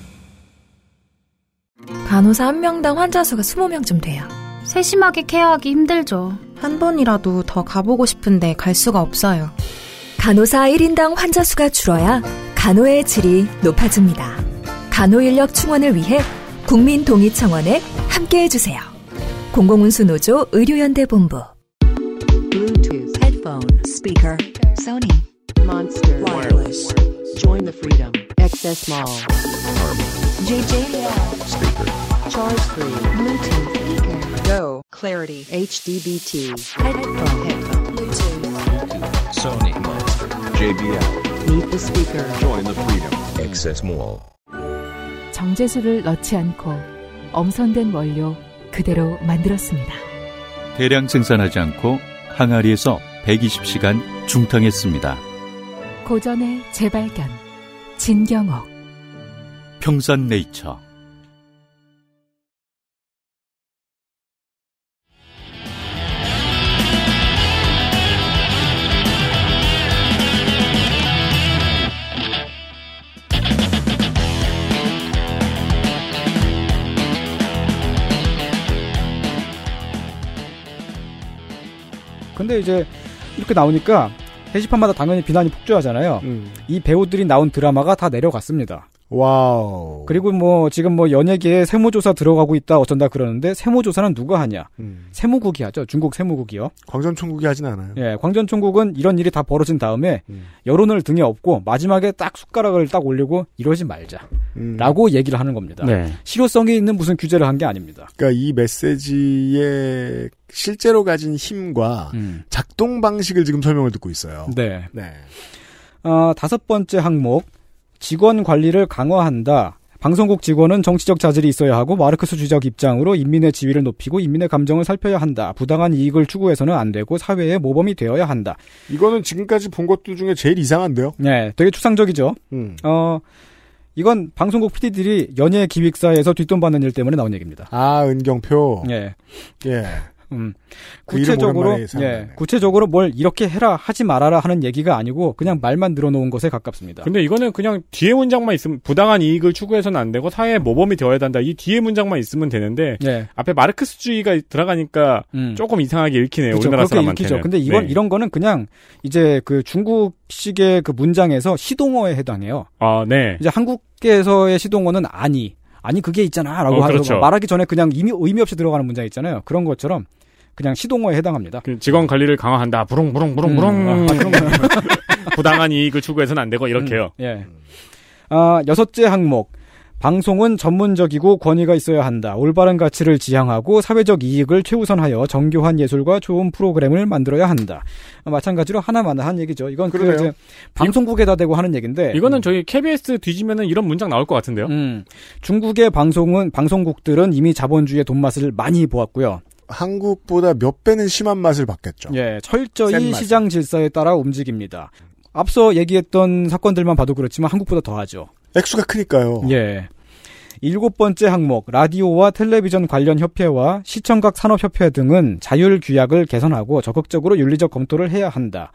간호사 한 명당 환자 수가 20명쯤 돼요. 세심하게 케어하기 힘들죠. 한 번이라도 더 가보고 싶은데 갈 수가 없어요. 간호사 1인당 환자 수가 줄어야 간호의 질이 높아집니다. 간호 인력 충원을 위해 국민 동의 청원에 함께 해주세요. 공공운수 노조 의료연대 본부 Bluetooth, headphone, speaker, Sony, Monster, Wireless. Join the freedom. Access Mall. JJL. Speaker. Charge free. Bluetooth speaker. Go. Clarity. HDBT. Headphone. Headphone. Bluetooth. Sony Monster. JBL. Meet the speaker. Join the freedom. Access Mall. 정제수를 넣지 않고 엄선된 원료 그대로 만들었습니다. 대량 생산하지 않고 항아리에서 120시간 중탕했습니다. 고전의 재발견 진경옥 평산네이처 근데 이제 이렇게 나오니까 게시판마다 당연히 비난이 폭주하잖아요. 음. 이 배우들이 나온 드라마가 다 내려갔습니다. Wow. 그리고 뭐 지금 뭐 연예계에 세무조사 들어가고 있다 어쩐다 그러는데 세무조사는 누가 하냐? 음. 세무국이 하죠. 중국 세무국이요. 광전총국이 하진 않아요. 예, 광전총국은 이런 일이 다 벌어진 다음에 음. 여론을 등에 업고 마지막에 딱 숟가락을 딱 올리고 이러지 말자. 음. 라고 얘기를 하는 겁니다. 네. 실효성이 있는 무슨 규제를 한 게 아닙니다. 그러니까 이 메시지의 실제로 가진 힘과 음. 작동 방식을 지금 설명을 듣고 있어요. 네. 네. 어, 다섯 번째 항목 직원 관리를 강화한다. 방송국 직원은 정치적 자질이 있어야 하고 마르크스 주적 입장으로 인민의 지위를 높이고 인민의 감정을 살펴야 한다. 부당한 이익을 추구해서는 안 되고 사회의 모범이 되어야 한다. 이거는 지금까지 본 것들 중에 제일 이상한데요. 네, 되게 추상적이죠. 음. 어, 이건 방송국 PD들이 연예 기획사에서 뒷돈 받는 일 때문에 나온 얘기입니다. 아, 은경표. 예. 예. 음. 그 구체적으로. 예, 구체적으로 뭘 이렇게 해라 하지 말아라 하는 얘기가 아니고 그냥 말만 늘어놓은 것에 가깝습니다. 근데 이거는 그냥 뒤에 문장만 있으면 부당한 이익을 추구해서는 안 되고 사회의 모범이 되어야 한다. 이 뒤에 문장만 있으면 되는데 예. 앞에 마르크스주의가 들어가니까 음. 조금 이상하게 읽히네요. 그쵸, 우리나라 그렇게 사람한테는. 읽히죠. 근데 이건 네. 이런 거는 그냥 이제 그 중국식의 그 문장에서 시동어에 해당해요. 아, 네. 이제 한국에서의 시동어는 아니. 아니 그게 있잖아라고 어, 그렇죠. 말하기 전에 그냥 의미, 의미 없이 들어가는 문장 있잖아요. 그런 것처럼 그냥 시동어에 해당합니다. 그 직원 관리를 강화한다. 부릉부릉부릉부릉. 음, 아. 부당한 이익을 추구해서는 안 되고 이렇게요. 예. 아, 여섯째 항목. 방송은 전문적이고 권위가 있어야 한다. 올바른 가치를 지향하고 사회적 이익을 최우선하여 정교한 예술과 좋은 프로그램을 만들어야 한다. 아, 마찬가지로 하나마나 한 얘기죠. 이건 그. 이제 방송국에다 대고 하는 얘기인데 이거는 저희 KBS 뒤지면은 이런 문장 나올 것 같은데요. 음, 중국의 방송은 방송국들은 이미 자본주의의 돈맛을 많이 보았고요. 한국보다 몇 배는 심한 맛을 받겠죠. 예, 센 철저히. 시장 질서에 따라 움직입니다. 앞서 얘기했던 사건들만 봐도 그렇지만 한국보다 더하죠. 액수가 크니까요. 예. 일곱 번째 항목, 라디오와 텔레비전 관련 협회와 시청각 산업협회 등은 자율 규약을 개선하고 적극적으로 윤리적 검토를 해야 한다.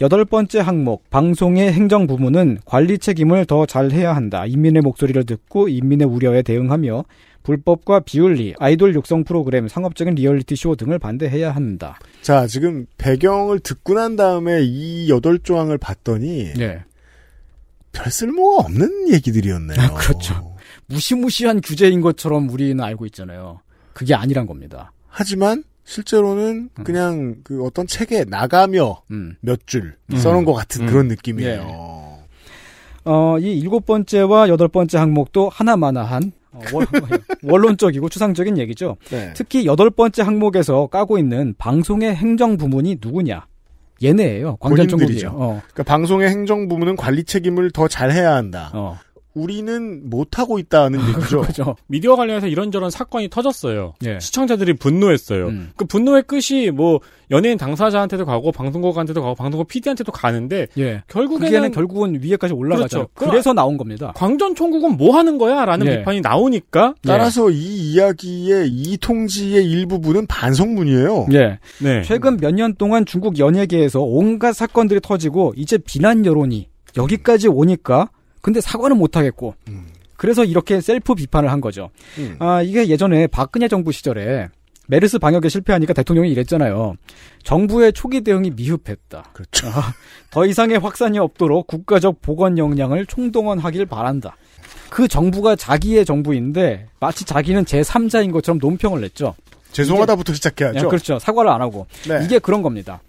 여덟 번째 항목, 방송의 행정 부문은 관리 책임을 더 잘 해야 한다. 인민의 목소리를 듣고 인민의 우려에 대응하며 불법과 비윤리, 아이돌 육성 프로그램, 상업적인 리얼리티 쇼 등을 반대해야 한다. 자, 지금 배경을 듣고 난 다음에 이 여덟 조항을 봤더니 예. 별 쓸모가 없는 얘기들이었네요. 아, 그렇죠. 무시무시한 규제인 것처럼 우리는 알고 있잖아요. 그게 아니란 겁니다. 하지만 실제로는 그냥 그 어떤 책에 나가며 음. 몇줄 음. 써놓은 것 같은 음. 그런 느낌이에요. 예. 어, 이 일곱 번째와 여덟 번째 항목도 하나마나한 어, 원, 원론적이고 추상적인 얘기죠. 네. 특히 여덟 번째 항목에서 까고 있는 방송의 행정 부문이 누구냐? 얘네예요. 광전총국이에요. 어. 그러니까 방송의 행정 부문은 관리 책임을 더 잘해야 한다. 어. 우리는 못 하고 있다는 얘기죠. 그죠. 미디어 관련해서 이런저런 사건이 터졌어요. 예. 시청자들이 분노했어요. 음. 그 분노의 끝이 뭐 연예인 당사자한테도 가고 방송국한테도 가고 방송국 PD한테도 가는데 예. 결국에는 그게는 결국은 위에까지 올라가죠. 그렇죠. 그래서 나온 겁니다. 광전 총국은 뭐 하는 거야라는 예. 비판이 나오니까 따라서 이 이야기의 이 통지의 일부분은 반성문이에요. 예. 네. 최근 몇 년 동안 중국 연예계에서 온갖 사건들이 터지고 이제 비난 여론이 여기까지 오니까 근데 사과는 못 하겠고 그래서 이렇게 셀프 비판을 한 거죠. 음. 아 이게 예전에 박근혜 정부 시절에 메르스 방역에 실패하니까 대통령이 이랬잖아요. 정부의 초기 대응이 미흡했다. 그렇죠. 아, 더 이상의 확산이 없도록 국가적 보건 역량을 총동원하길 바란다. 그 정부가 자기의 정부인데 마치 자기는 제3자인 것처럼 논평을 냈죠. 죄송하다부터 시작해야죠. 예, 그렇죠. 사과를 안 하고. 네. 이게 그런 겁니다.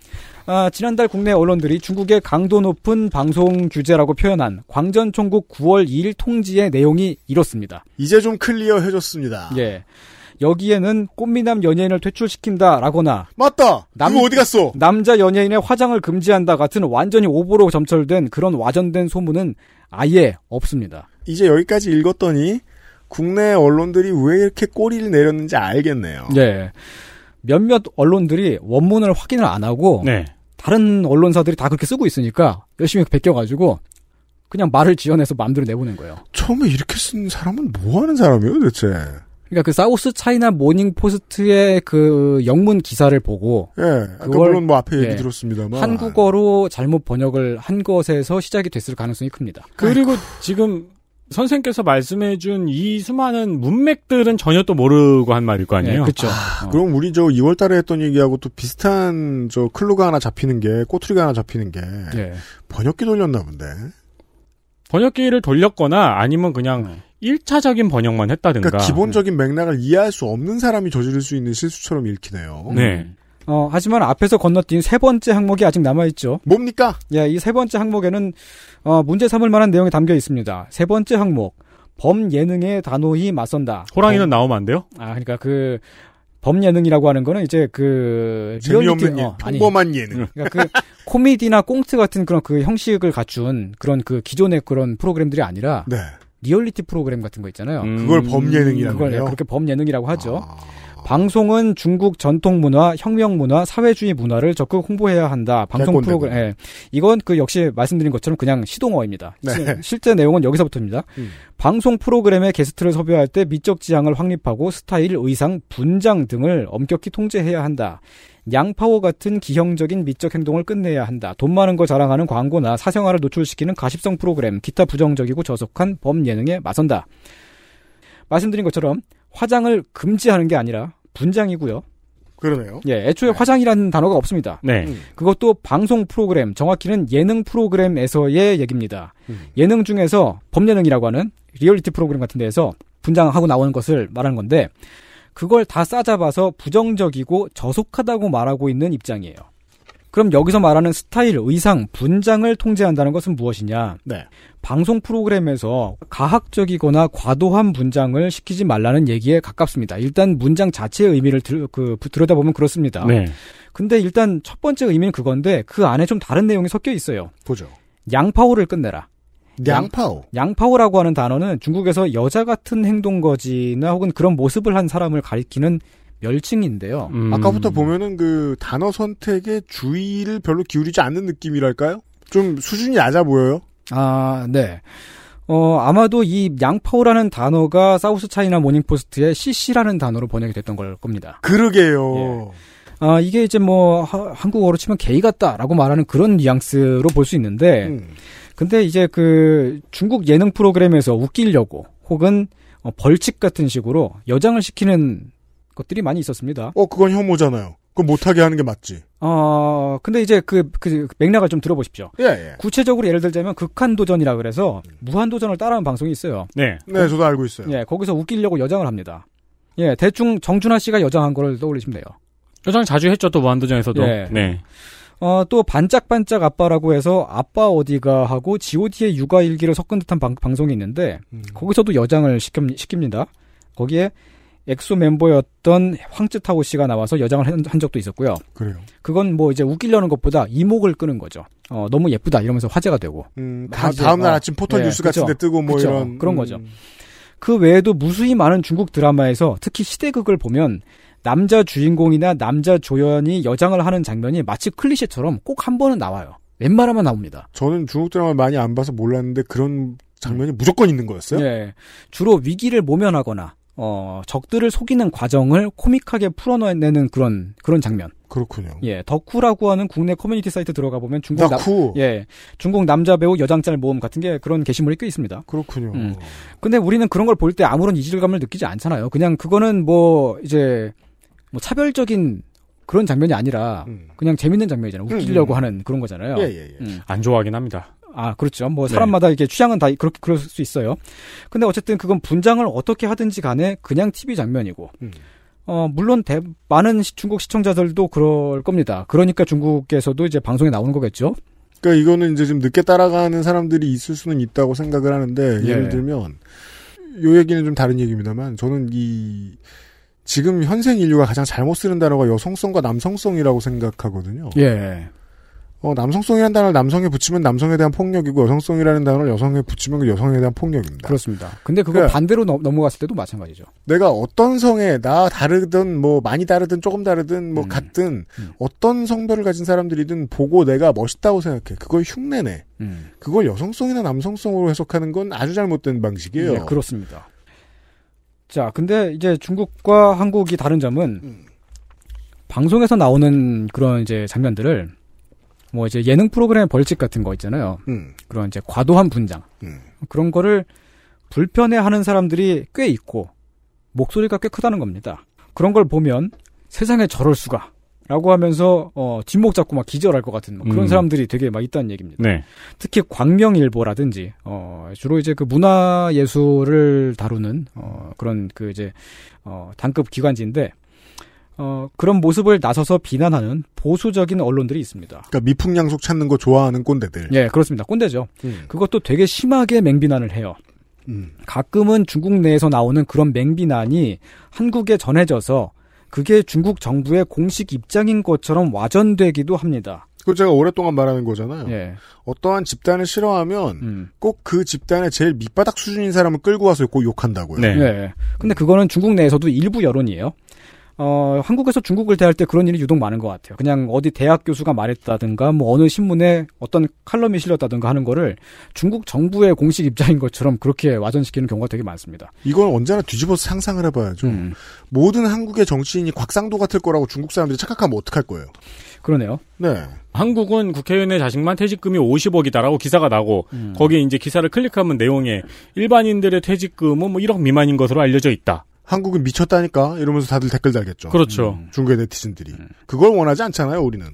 아, 지난달 국내 언론들이 중국의 강도 높은 방송 규제라고 표현한 광전총국 9월 2일 통지의 내용이 이렇습니다. 이제 좀 클리어해졌습니다. 예. 여기에는 꽃미남 연예인을 퇴출시킨다라거나 맞다. 그거 어디 갔어? 남자 연예인의 화장을 금지한다 같은 완전히 오보로 점철된 그런 와전된 소문은 아예 없습니다. 이제 여기까지 읽었더니 국내 언론들이 왜 이렇게 꼬리를 내렸는지 알겠네요. 예. 몇몇 언론들이 원문을 확인을 안 하고 네. 다른 언론사들이 다 그렇게 쓰고 있으니까 열심히 베껴가지고 그냥 말을 지어내서 마음대로 내보낸 거예요. 처음에 이렇게 쓴 사람은 뭐 하는 사람이에요, 대체? 그러니까 그 사우스 차이나 모닝 포스트의 그 영문 기사를 보고 예. 아까 그걸- 물론 뭐 앞에 얘기 예. 들었습니다만. 한국어로 잘못 번역을 한 것에서 시작이 됐을 가능성이 큽니다. 그리고 지금 선생께서 말씀해준 이 수많은 문맥들은 전혀 또 모르고 한 말일 거 아니에요? 그렇죠. 아, 그럼 우리 저 2월달에 했던 얘기하고 또 비슷한 저 클루가 하나 잡히는 게 꼬투리가 하나 잡히는 게 예. 번역기 돌렸나 본데. 번역기를 돌렸거나 아니면 그냥 1차적인 번역만 했다든가. 그러니까 기본적인 맥락을 이해할 수 없는 사람이 저지를 수 있는 실수처럼 읽히네요. 네. 어, 하지만 앞에서 건너뛴 세 번째 항목이 아직 남아있죠. 뭡니까? 예, 이 세 번째 항목에는, 어, 문제 삼을 만한 내용이 담겨 있습니다. 세 번째 항목. 범 예능에 단호히 맞선다. 호랑이는 범- 나오면 안 돼요? 아, 그러니까 그, 범예능이라고 하는 거는 이제 그, 리얼리티- 예, 어, 아니, 평범한 예능. 그러니까 그 코미디나 꽁트 같은 그런 그 형식을 갖춘 그런 그 기존의 그런 프로그램들이 아니라 네. 리얼리티 프로그램 같은 거 있잖아요. 음. 그걸 범예능이라는 그걸. 그렇게 범예능이라고 하죠. 방송은 중국 전통 문화, 혁명 문화, 사회주의 문화를 적극 홍보해야 한다. 방송. 프로그램. 예. 이건 그 역시 말씀드린 것처럼 그냥 시동어입니다. 네. 시- 실제 내용은 여기서부터입니다. 음. 방송 프로그램에 게스트를 섭외할 때 미적 지향을 확립하고 스타일, 의상, 분장 등을 엄격히 통제해야 한다. 양파워 같은 기형적인 미적 행동을 끝내야 한다. 돈 많은 거 자랑하는 광고나 사생활을 노출시키는 가십성 프로그램, 기타 부정적이고 저속한 범예능에 맞선다. 말씀드린 것처럼 화장을 금지하는 게 아니라 분장이고요. 그러네요. 예, 애초에 화장이라는 단어가 없습니다. 네. 음. 그것도 방송 프로그램, 정확히는 예능 프로그램에서의 얘기입니다. 음. 예능 중에서 범예능이라고 하는 리얼리티 프로그램 같은 데에서 분장하고 나오는 것을 말하는 건데 그걸 다 싸잡아서 부정적이고 저속하다고 말하고 있는 입장이에요. 그럼 여기서 말하는 스타일, 의상, 분장을 통제한다는 것은 무엇이냐? 네. 방송 프로그램에서 가학적이거나 과도한 분장을 시키지 말라는 얘기에 가깝습니다. 일단 문장 자체의 의미를 들, 그, 들여다보면 그렇습니다. 네. 근데 일단 첫 번째 의미는 그건데 그 안에 좀 다른 내용이 섞여 있어요. 보죠. 양파오를 끝내라. 양파오. 양파오라고 하는 단어는 중국에서 여자 같은 행동 거지나 혹은 그런 모습을 한 사람을 가리키는 멸칭인데요. 음. 아까부터 보면은 그 단어 선택에 주의를 별로 기울이지 않는 느낌이랄까요? 좀 수준이 낮아 보여요. 아, 네. 어, 아마도 이 양파오라는 단어가 사우스 차이나 모닝포스트의 CC라는 단어로 번역이 됐던 걸 겁니다. 그러게요. 아, 이게 이제 뭐 하- 한국어로 치면 게이 같다라고 말하는 그런 뉘앙스로 볼 수 있는데 음. 근데 이제 그 중국 예능 프로그램에서 웃기려고 혹은 어, 벌칙 같은 식으로 여장을 시키는 것들이 많이 있었습니다. 어, 그건 혐오잖아요. 그건 못하게 하는 게 맞지. 어, 근데 이제 그, 그 맥락을 좀 들어보십시오. 예, 예. 구체적으로 예를 들자면 극한도전이라 그래서 무한도전을 따라하는 방송이 있어요. 네. 네, 저도 알고 있어요. 예, 거기서 웃기려고 여장을 합니다. 예, 대충 정준하 씨가 여장한 거를 떠올리시면 돼요. 여장 자주 했죠, 또 무한도전에서도. 예. 네. 어, 또 반짝반짝 아빠라고 해서 아빠 어디가 하고 god의 육아일기를 섞은 듯한 방, 방송이 있는데 음. 거기서도 여장을 시킵, 시킵니다. 거기에 엑소 멤버였던 황쯔타오 씨가 나와서 여장을 한, 한 적도 있었고요. 그래요. 그건 뭐 이제 웃기려는 것보다 이목을 끄는 거죠. 어, 너무 예쁘다 이러면서 화제가 되고. 음, 다, 다음 날 어. 아침 포털 예, 뉴스 그쵸. 같은 데 뜨고 뭐 그쵸. 이런. 그런 음. 거죠. 그 외에도 무수히 많은 중국 드라마에서 특히 시대극을 보면 남자 주인공이나 남자 조연이 여장을 하는 장면이 마치 클리셰처럼 꼭 한 번은 나와요. 웬만하면 나옵니다. 저는 중국 드라마 많이 안 봐서 몰랐는데 그런 장면이 무조건 있는 거였어요? 예. 주로 위기를 모면하거나 어, 적들을 속이는 과정을 코믹하게 풀어내는 그런 그런 장면. 그렇군요. 예, 더쿠라고 하는 국내 커뮤니티 사이트 들어가 보면 중국 덕후. 남, 예, 중국 남자 배우 여장짤 모음 같은 게 그런 게시물이 꽤 있습니다. 그렇군요. 음. 근데 우리는 그런 걸 볼 때 아무런 이질감을 느끼지 않잖아요. 그냥 그거는 뭐 이제 뭐 차별적인 그런 장면이 아니라 그냥 재밌는 장면이잖아요. 웃기려고 음, 음. 하는 그런 거잖아요. 예, 예, 예. 음. 안 좋아하긴 합니다. 아, 그렇죠. 뭐 네. 사람마다 이게 취향은 다 그렇게 그럴 수 있어요. 근데 어쨌든 그건 분장을 어떻게 하든지 간에 그냥 TV 장면이고. 음. 어, 물론 대, 많은 시- 중국 시청자들도 그럴 겁니다. 그러니까 중국에서도 이제 방송에 나오는 거겠죠. 그러니까 이거는 이제 좀 늦게 따라가는 사람들이 있을 수는 있다고 생각을 하는데 예. 예를 들면 요 얘기는 좀 다른 얘기입니다만 저는 이 지금 현생 인류가 가장 잘못 쓰는 단어가 여성성과 남성성이라고 생각하거든요. 예. 어, 남성성이라는 단어를 남성에 붙이면 남성에 대한 폭력이고 여성성이라는 단어를 여성에 붙이면 그 여성에 대한 폭력입니다. 그렇습니다. 근데 그거 그러니까 반대로 넘, 넘어갔을 때도 마찬가지죠. 내가 어떤 성에 나 다르든 뭐 많이 다르든 조금 다르든 뭐 같든 어떤 성별을 가진 사람들이든 보고 내가 멋있다고 생각해. 그걸 흉내내. 음. 그걸 여성성이나 남성성으로 해석하는 건 아주 잘못된 방식이에요. 네, 그렇습니다. 자, 근데 이제 중국과 한국이 다른 점은 음. 방송에서 나오는 그런 이제 장면들을 뭐 이제 예능 프로그램 벌칙 같은 거 있잖아요. 음. 그런 이제 과도한 분장 음. 그런 거를 불편해하는 사람들이 꽤 있고 목소리가 꽤 크다는 겁니다. 그런 걸 보면 세상에 저럴 수가 라고 하면서 어, 뒷목 잡고 막 기절할 것 같은 뭐 그런 음. 사람들이 되게 막 있다는 얘기입니다. 네. 특히 광명일보라든지 어, 주로 이제 그 문화 예술을 다루는 어, 그런 그 이제 어, 단급 기관지인데 어, 그런 모습을 나서서 비난하는 보수적인 언론들이 있습니다. 그러니까 미풍양속 찾는 거 좋아하는 꼰대들. 예, 그렇습니다. 꼰대죠. 음. 그것도 되게 심하게 맹비난을 해요. 음. 가끔은 중국 내에서 나오는 그런 맹비난이 한국에 전해져서 그게 중국 정부의 공식 입장인 것처럼 와전되기도 합니다. 그거 제가 오랫동안 말하는 거잖아요. 예. 어떠한 집단을 싫어하면 음. 꼭그 집단의 제일 밑바닥 수준인 사람을 끌고 와서 꼭 욕한다고요. 네. 예. 근데 그거는 중국 내에서도 일부 여론이에요. 어, 한국에서 중국을 대할 때 그런 일이 유독 많은 것 같아요. 그냥 어디 대학 교수가 말했다든가, 뭐 어느 신문에 어떤 칼럼이 실렸다든가 하는 거를 중국 정부의 공식 입장인 것처럼 그렇게 와전시키는 경우가 되게 많습니다. 이건 언제나 뒤집어서 상상을 해봐야죠. 음. 모든 한국의 정치인이 곽상도 같을 거라고 중국 사람들이 착각하면 어떡할 거예요. 그러네요. 네. 한국은 국회의원의 자식만 퇴직금이 50억이다라고 기사가 나고 음. 거기에 이제 기사를 클릭하면 내용에 일반인들의 퇴직금은 뭐 1억 미만인 것으로 알려져 있다. 한국은 미쳤다니까 이러면서 다들 댓글 달겠죠. 그렇죠. 중국의 네티즌들이. 그걸 원하지 않잖아요, 우리는.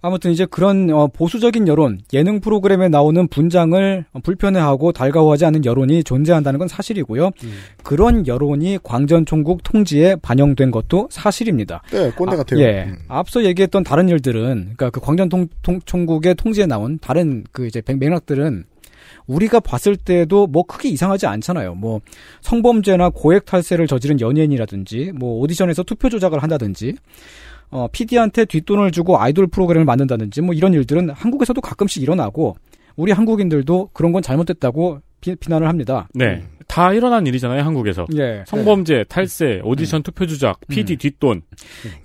아무튼 이제 그런 어, 보수적인 여론, 예능 프로그램에 나오는 분장을 불편해하고 달가워하지 않는 여론이 존재한다는 건 사실이고요. 그런 여론이 광전총국 통지에 반영된 것도 사실입니다. 네, 꼰대 아, 같아요. 예. 음. 앞서 얘기했던 다른 일들은, 그러니까 그 광전총국의 통지에 나온 다른 그 이제 백- 맥락들은 우리가 봤을 때도 뭐 크게 이상하지 않잖아요. 뭐 성범죄나 고액 탈세를 저지른 연예인이라든지, 뭐 오디션에서 투표 조작을 한다든지, 어, PD한테 뒷돈을 주고 아이돌 프로그램을 만든다든지, 뭐 이런 일들은 한국에서도 가끔씩 일어나고, 우리 한국인들도 그런 건 잘못됐다고 비, 난을 합니다. 네. 다 일어난 일이잖아요, 한국에서. 예. 성범죄, 탈세, 오디션 투표 조작, PD 뒷돈.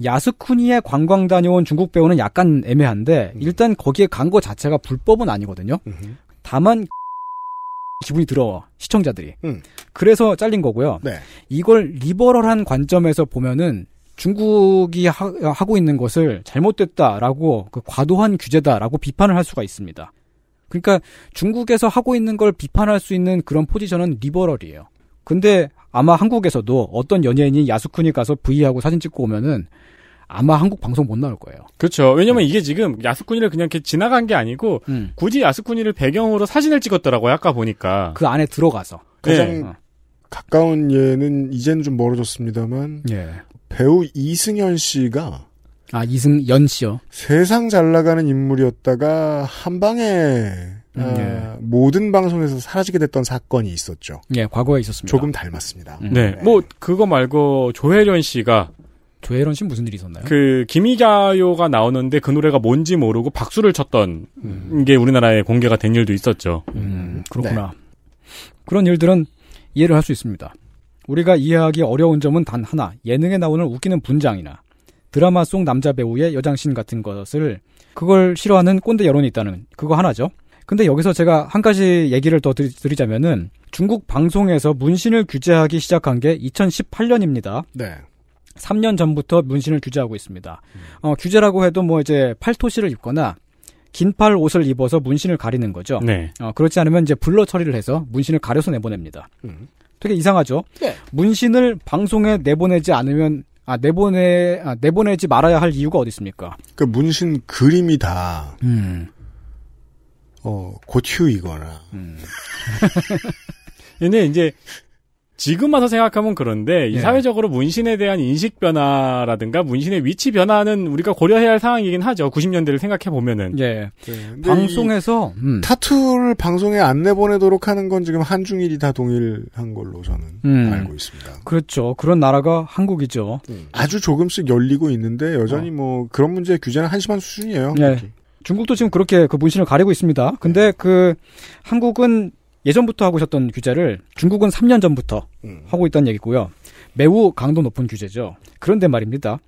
야스쿠니에 관광 다녀온 중국 배우는 약간 애매한데 일단 거기에 간 거 자체가 불법은 아니거든요. 다만 기분이 들어 시청자들이. 음. 그래서 잘린 거고요. 네. 이걸 리버럴한 관점에서 보면은 중국이 하, 고 있는 것을 잘못됐다라고 그 과도한 규제다라고 비판을 할 수가 있습니다. 그러니까 중국에서 하고 있는 걸 비판할 수 있는 그런 포지션은 리버럴이에요. 근데 아마 한국에서도 어떤 연예인이 야스쿠니 가서 브이하고 사진 찍고 오면은 아마 한국 방송 못 나올 거예요. 그렇죠. 왜냐면 이게 지금 야스쿠니를 그냥 이렇게 지나간 게 아니고 음. 굳이 야스쿠니를 배경으로 사진을 찍었더라고요. 아까 보니까. 그 안에 들어가서. 가장 네. 가까운 예는 이제는 좀 멀어졌습니다만 예. 배우 이승현 씨가 아 이승연 씨요. 세상 잘 나가는 인물이었다가 한 방에 음, 아, 예. 모든 방송에서 사라지게 됐던 사건이 있었죠. 예, 과거에 있었습니다. 조금 닮았습니다. 네. 뭐 그거 말고 조혜련 씨가 조혜련 씨 무슨 일이 있었나요? 그 기미가요가 나오는데 그 노래가 뭔지 모르고 박수를 쳤던 음. 게 우리나라에 공개가 된 일도 있었죠. 음, 그렇구나. 그런 일들은 이해를 할 수 있습니다. 우리가 이해하기 어려운 점은 단 하나. 예능에 나오는 웃기는 분장이나 드라마 속 남자 배우의 여장신 같은 것을 그걸 싫어하는 꼰대 여론이 있다는 그거 하나죠. 근데 여기서 제가 한 가지 얘기를 더 드리, 드리자면은 중국 방송에서 문신을 규제하기 시작한 게 2018년입니다. 네. 3년 전부터 문신을 규제하고 있습니다. 어, 규제라고 해도 뭐 이제 팔토시를 입거나 긴팔 옷을 입어서 문신을 가리는 거죠. 네. 어, 그렇지 않으면 이제 블러 처리를 해서 문신을 가려서 내보냅니다. 음. 되게 이상하죠. 네. 문신을 방송에 내보내지 않으면 아 내보내 아, 내보내지 말아야 할 이유가 어디 있습니까? 그 문신 그림이 다 음. 어, 고튜이거나 근데 이제 지금 와서 생각하면 그런데 이 예. 사회적으로 문신에 대한 인식 변화라든가 문신의 위치 변화는 우리가 고려해야 할 상황이긴 하죠. 90년대를 생각해 보면은. 예. 근데 방송에서 음. 타투를 방송에 안 내보내도록 하는 건 지금 한중일이 다 동일한 걸로 저는 음. 알고 있습니다. 그렇죠. 그런 나라가 한국이죠. 아주 조금씩 열리고 있는데 여전히 뭐 그런 문제의 규제는 한심한 수준이에요. 예. 중국도 지금 그렇게 그 문신을 가리고 있습니다. 근데 그 한국은 예전부터 하고 있었던 규제를 중국은 3년 전부터 음. 하고 있다는 얘기고요. 매우 강도 높은 규제죠. 그런데 말입니다.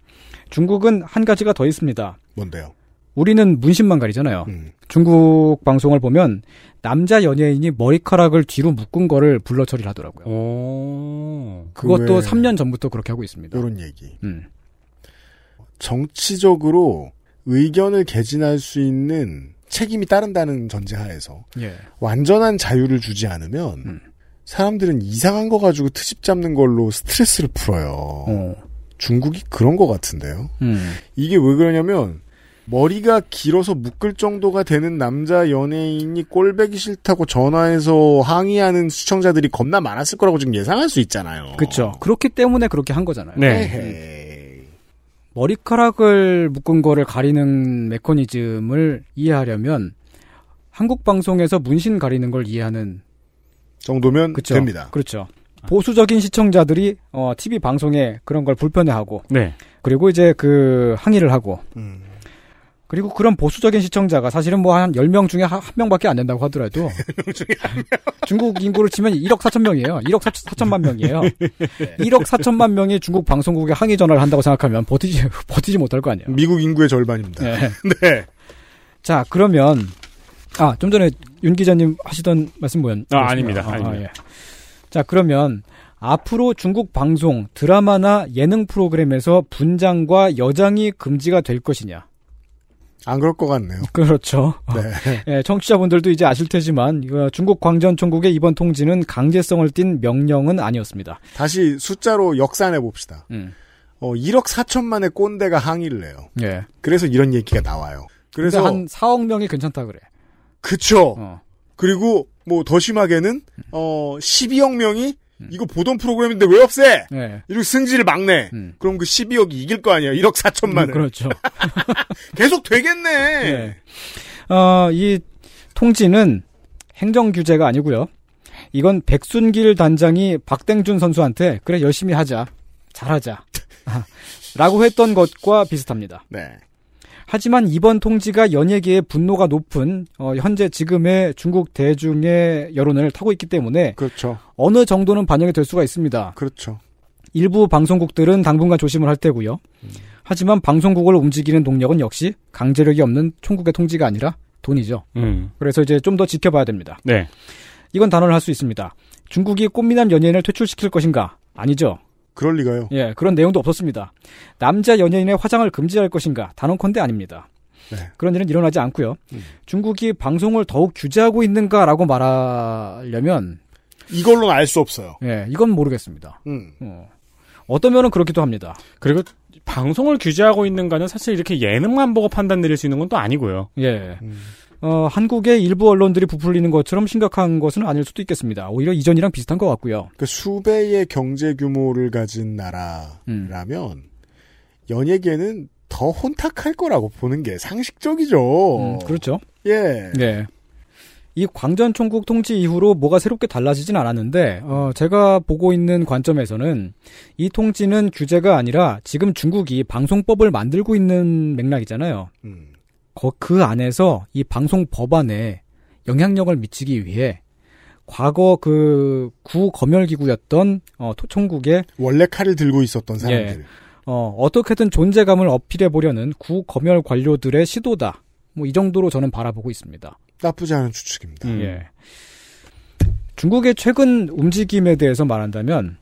중국은 한 가지가 더 있습니다. 뭔데요? 우리는 문신만 가리잖아요. 음. 중국 방송을 보면 남자 연예인이 머리카락을 뒤로 묶은 거를 불러 처리를 하더라고요. 오. 그것도 왜- 3년 전부터 그렇게 하고 있습니다. 이런 얘기. 음. 정치적으로 의견을 개진할 수 있는 책임이 따른다는 전제하에서 예. 완전한 자유를 주지 않으면 음. 사람들은 이상한 거 가지고 트집 잡는 걸로 스트레스를 풀어요. 어. 중국이 그런 것 같은데요. 음. 이게 왜 그러냐면 머리가 길어서 묶을 정도가 되는 남자 연예인이 꼴배기 싫다고 전화해서 항의하는 시청자들이 겁나 많았을 거라고 지금 예상할 수 있잖아요. 그렇죠. 그렇기 때문에 그렇게 한 거잖아요. 네. 머리카락을 묶은 거를 가리는 메커니즘을 이해하려면 한국 방송에서 문신 가리는 걸 이해하는 정도면 그쵸? 됩니다. 그렇죠. 보수적인 시청자들이 어, TV 방송에 그런 걸 불편해하고 네. 그리고 이제 그 항의를 하고 음. 그리고 그런 보수적인 시청자가 사실은 뭐 한 10명 중에 한, 한 명밖에 안 된다고 하더라도 중국 인구를 치면 1억 4천 명이에요. 1억 4, 천만 명이에요. 1억 4천만 명이 중국 방송국에 항의 전화를 한다고 생각하면 버티지 버티지 못할 거 아니에요. 미국 인구의 절반입니다. 네. 네. 자, 그러면 아, 좀 전에 윤 기자님 하시던 말씀 뭐였나요? 아, 아닙니다. 아닙니다. 예. 자, 그러면 앞으로 중국 방송, 드라마나 예능 프로그램에서 분장과 여장이 금지가 될 것이냐? 안 그럴 것 같네요. 그렇죠. 네. 예, 청취자분들도 이제 아실 테지만 중국 광전총국의 이번 통지는 강제성을 띈 명령은 아니었습니다. 다시 숫자로 역산해 봅시다. 음. 어, 1억 4천만의 꼰대가 항의를 해요. 예. 그래서 이런 얘기가 나와요. 그래서 그래서 한 4억 명이 괜찮다 그래. 그쵸. 어. 그리고 뭐 더 심하게는 어 12억 명이 이거 보던 프로그램인데 왜 없애? 예. 이렇게 승질을 막 내. 음. 그럼 그 12억이 이길 거 아니에요. 1억 4천만을. 음, 그렇죠. 계속 되겠네. 예. 어, 이 통지는 행정 규제가 아니고요. 이건 백순길 단장이 박땡준 선수한테 그래 열심히 하자. 잘하자. 라고 했던 것과 비슷합니다. 네. 하지만 이번 통지가 연예계의 분노가 높은 어, 현재 지금의 중국 대중의 여론을 타고 있기 때문에 그렇죠. 어느 정도는 반영이 될 수가 있습니다. 그렇죠. 일부 방송국들은 당분간 조심을 할 테고요. 하지만 방송국을 움직이는 동력은 역시 강제력이 없는 총국의 통지가 아니라 돈이죠. 음. 그래서 이제 좀 더 지켜봐야 됩니다. 네. 이건 단언을 할 수 있습니다. 중국이 꽃미남 연예인을 퇴출시킬 것인가? 아니죠. 그럴 리가요. 예, 그런 내용도 없었습니다. 남자 연예인의 화장을 금지할 것인가? 단언컨대 아닙니다. 네. 그런 일은 일어나지 않고요. 음. 중국이 방송을 더욱 규제하고 있는가라고 말하려면 이걸로는 알 수 없어요. 예, 이건 모르겠습니다. 음. 어. 어떤 면은 그렇기도 합니다. 그리고 방송을 규제하고 있는가는 사실 이렇게 예능만 보고 판단 내릴 수 있는 건 또 아니고요. 예. 음. 어, 한국의 일부 언론들이 부풀리는 것처럼 심각한 것은 아닐 수도 있겠습니다. 오히려 이전이랑 비슷한 것 같고요. 그 수배의 경제 규모를 가진 나라라면 연예계는 더 혼탁할 거라고 보는 게 상식적이죠. 음, 그렇죠. 예. 네. 이 광전 총국 통치 이후로 뭐가 새롭게 달라지진 않았는데, 어, 제가 보고 있는 관점에서는 이 통치는 규제가 아니라 지금 중국이 방송법을 만들고 있는 맥락이잖아요. 음. 거- 그 안에서 이 방송 법안에 영향력을 미치기 위해 과거 그 구 검열기구였던 어, 토- 총국의 원래 칼을 들고 있었던 사람들. 예. 어, 어떻게든 존재감을 어필해 보려는 구 검열 관료들의 시도다. 뭐 이 정도로 저는 바라보고 있습니다. 나쁘지 않은 추측입니다. 음. 예. 중국의 최근 움직임에 대해서 말한다면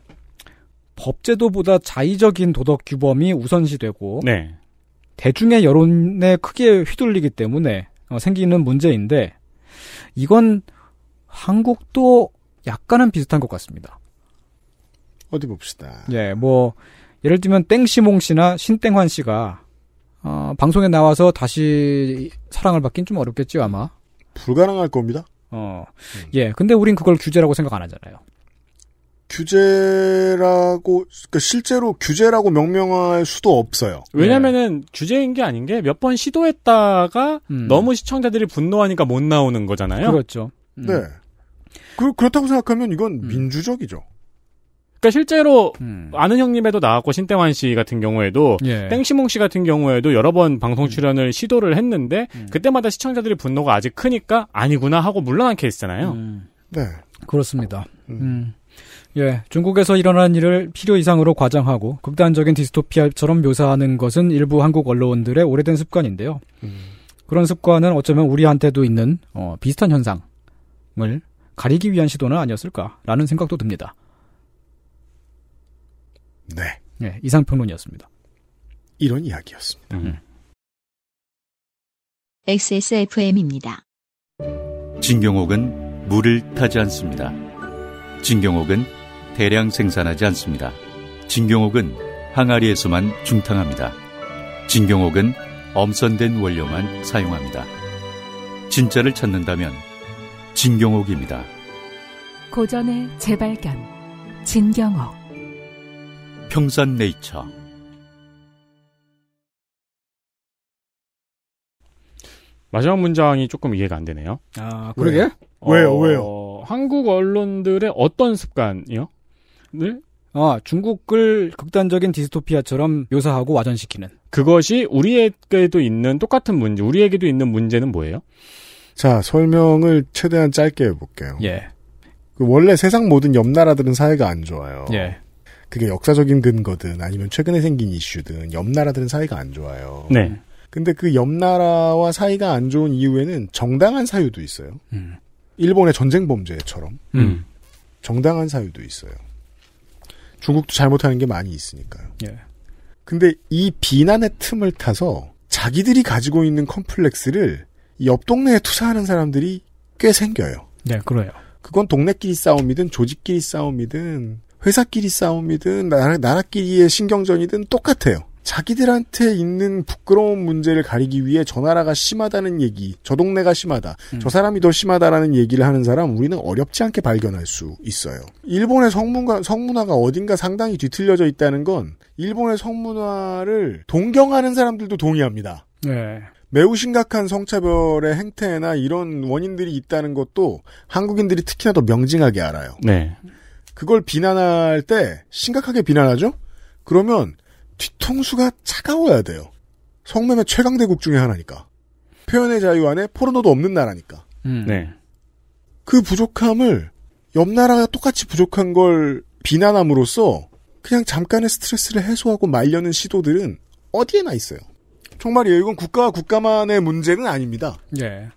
법제도보다 자의적인 도덕 규범이 우선시되고 네. 대중의 여론에 크게 휘둘리기 때문에 어, 생기는 문제인데 이건 한국도 약간은 비슷한 것 같습니다. 어디 봅시다. 예, 뭐 예를 들면 땡시몽 씨나 신땡환 씨가 어, 방송에 나와서 다시 사랑을 받긴 좀 어렵겠죠 아마. 불가능할 겁니다. 어, 예. 근데 우린 그걸 규제라고 생각 안 하잖아요. 규제라고 그러니까 실제로 규제라고 명명할 수도 없어요. 왜냐면은 규제인 게 아닌 게 몇 번 시도했다가 음. 너무 시청자들이 분노하니까 못 나오는 거잖아요. 그렇죠. 음. 네. 그, 그렇다고 생각하면 이건 민주적이죠. 그러니까 실제로 음. 아는 형님에도 나왔고 신땡환 씨 같은 경우에도 예. 땡시몽 씨 같은 경우에도 여러 번 방송 출연을 시도를 했는데 음. 그때마다 시청자들이 분노가 아직 크니까 아니구나 하고 물러난 케이스잖아요. 음. 네. 그렇습니다. 음. 예, 중국에서 일어난 일을 필요 이상으로 과장하고 극단적인 디스토피아처럼 묘사하는 것은 일부 한국 언론들의 오래된 습관인데요. 그런 습관은 어쩌면 우리한테도 있는 어, 비슷한 현상을 가리기 위한 시도는 아니었을까라는 생각도 듭니다. 네. 예, 이상 평론이었습니다. 이런 이야기였습니다. 음. XSFM입니다. 진경옥은 물을 타지 않습니다. 진경옥은 대량 생산하지 않습니다. 진경옥은 항아리에서만 중탕합니다. 진경옥은 엄선된 원료만 사용합니다. 진짜를 찾는다면 진경옥입니다. 고전의 재발견 진경옥 평산 네이처 마지막 문장이 조금 이해가 안 되네요. 아, 그러게? 어, 왜요? 왜요? 한국 언론들의 어떤 습관이요? 늘? 아, 중국을 극단적인 디스토피아처럼 묘사하고 와전시키는. 그것이 우리에게도 있는 똑같은 문제, 우리에게도 있는 문제는 뭐예요? 자, 설명을 최대한 짧게 해볼게요. 예. 그 원래 세상 모든 옆 나라들은 사이가 안 좋아요. 예. 그게 역사적인 근거든 아니면 최근에 생긴 이슈든 옆 나라들은 사이가 안 좋아요. 네. 근데 그 옆 나라와 사이가 안 좋은 이유에는 정당한 사유도 있어요. 음. 일본의 전쟁 범죄처럼 음. 정당한 사유도 있어요. 중국도 잘못하는 게 많이 있으니까요. 예. 근데 이 비난의 틈을 타서 자기들이 가지고 있는 컴플렉스를 옆 동네에 투사하는 사람들이 꽤 생겨요. 네, 그래요. 그건 동네끼리 싸움이든 조직끼리 싸움이든 회사끼리 싸움이든 나라, 나라끼리의 신경전이든 똑같아요. 자기들한테 있는 부끄러운 문제를 가리기 위해 저 나라가 심하다는 얘기, 저 동네가 심하다, 음. 저 사람이 더 심하다라는 얘기를 하는 사람 우리는 어렵지 않게 발견할 수 있어요. 일본의 성문가, 성문화가 어딘가 상당히 뒤틀려져 있다는 건 일본의 성문화를 동경하는 사람들도 동의합니다. 네. 매우 심각한 성차별의 행태나 이런 원인들이 있다는 것도 한국인들이 특히나 더 명징하게 알아요. 네. 그걸 비난할 때 심각하게 비난하죠? 그러면 뒤통수가 차가워야 돼요. 성매매 최강대국 중에 하나니까. 표현의 자유 안에 포르노도 없는 나라니까. 음. 네. 그 부족함을 옆 나라가 똑같이 부족한 걸 비난함으로써 그냥 잠깐의 스트레스를 해소하고 말려는 시도들은 어디에나 있어요. 정말이에요. 이건 국가와 국가만의 문제는 아닙니다. 예.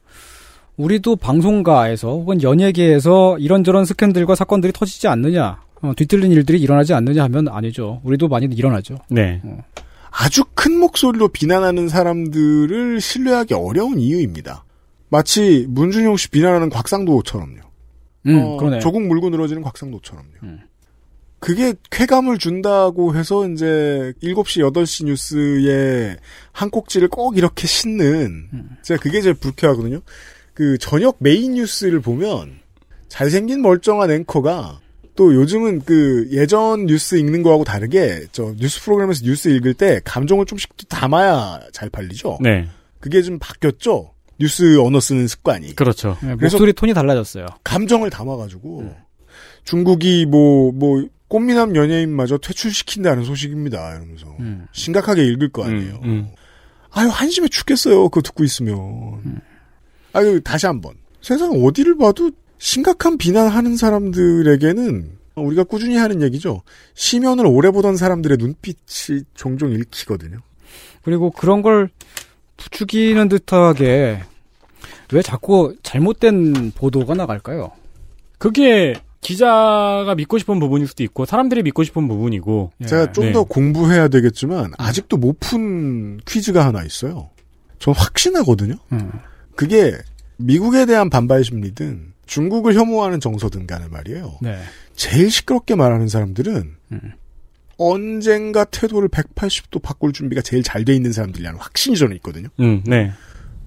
우리도 방송가에서 혹은 연예계에서 이런저런 스캔들과 사건들이 터지지 않느냐, 어, 뒤틀린 일들이 일어나지 않느냐 하면 아니죠. 우리도 많이 일어나죠. 네. 아주 큰 목소리로 비난하는 사람들을 신뢰하기 어려운 이유입니다. 마치 문준용 씨 비난하는 곽상도처럼요. 음, 어, 그러네. 조국 물고 늘어지는 곽상도처럼요. 그게 쾌감을 준다고 해서 이제 7시, 8시 뉴스에 한 꼭지를 꼭 이렇게 싣는 제가 그게 제일 불쾌하거든요. 그 저녁 메인 뉴스를 보면 잘생긴 멀쩡한 앵커가 또 요즘은 그 예전 뉴스 읽는 거하고 다르게 저 뉴스 프로그램에서 뉴스 읽을 때 감정을 좀씩 또 담아야 잘 팔리죠. 네. 그게 좀 바뀌었죠. 뉴스 언어 쓰는 습관이. 그렇죠. 예, 그래서 목소리 톤이 달라졌어요. 감정을 담아가지고 중국이 뭐뭐 꽃미남 연예인마저 퇴출시킨다는 소식입니다. 이러면서 음. 심각하게 읽을 거 아니에요. 음, 음. 아유 한심해 죽겠어요. 그거 듣고 있으면. 아유 다시 한번 세상 어디를 봐도 심각한 비난하는 사람들에게는 우리가 꾸준히 하는 얘기죠. 시면을 오래 보던 사람들의 눈빛이 종종 읽히거든요. 그리고 그런 걸 부추기는 듯하게 왜 자꾸 잘못된 보도가 나갈까요? 그게 기자가 믿고 싶은 부분일 수도 있고 사람들이 믿고 싶은 부분이고 제가 좀 네. 더 공부해야 되겠지만 아직도 못 푼 퀴즈가 하나 있어요. 전 확신하거든요. 음. 그게 미국에 대한 반발 심리든 중국을 혐오하는 정서든 간에 말이에요. 네. 제일 시끄럽게 말하는 사람들은 음. 언젠가 태도를 180도 바꿀 준비가 제일 잘 돼 있는 사람들이라는 확신이 저는 있거든요. 음, 네.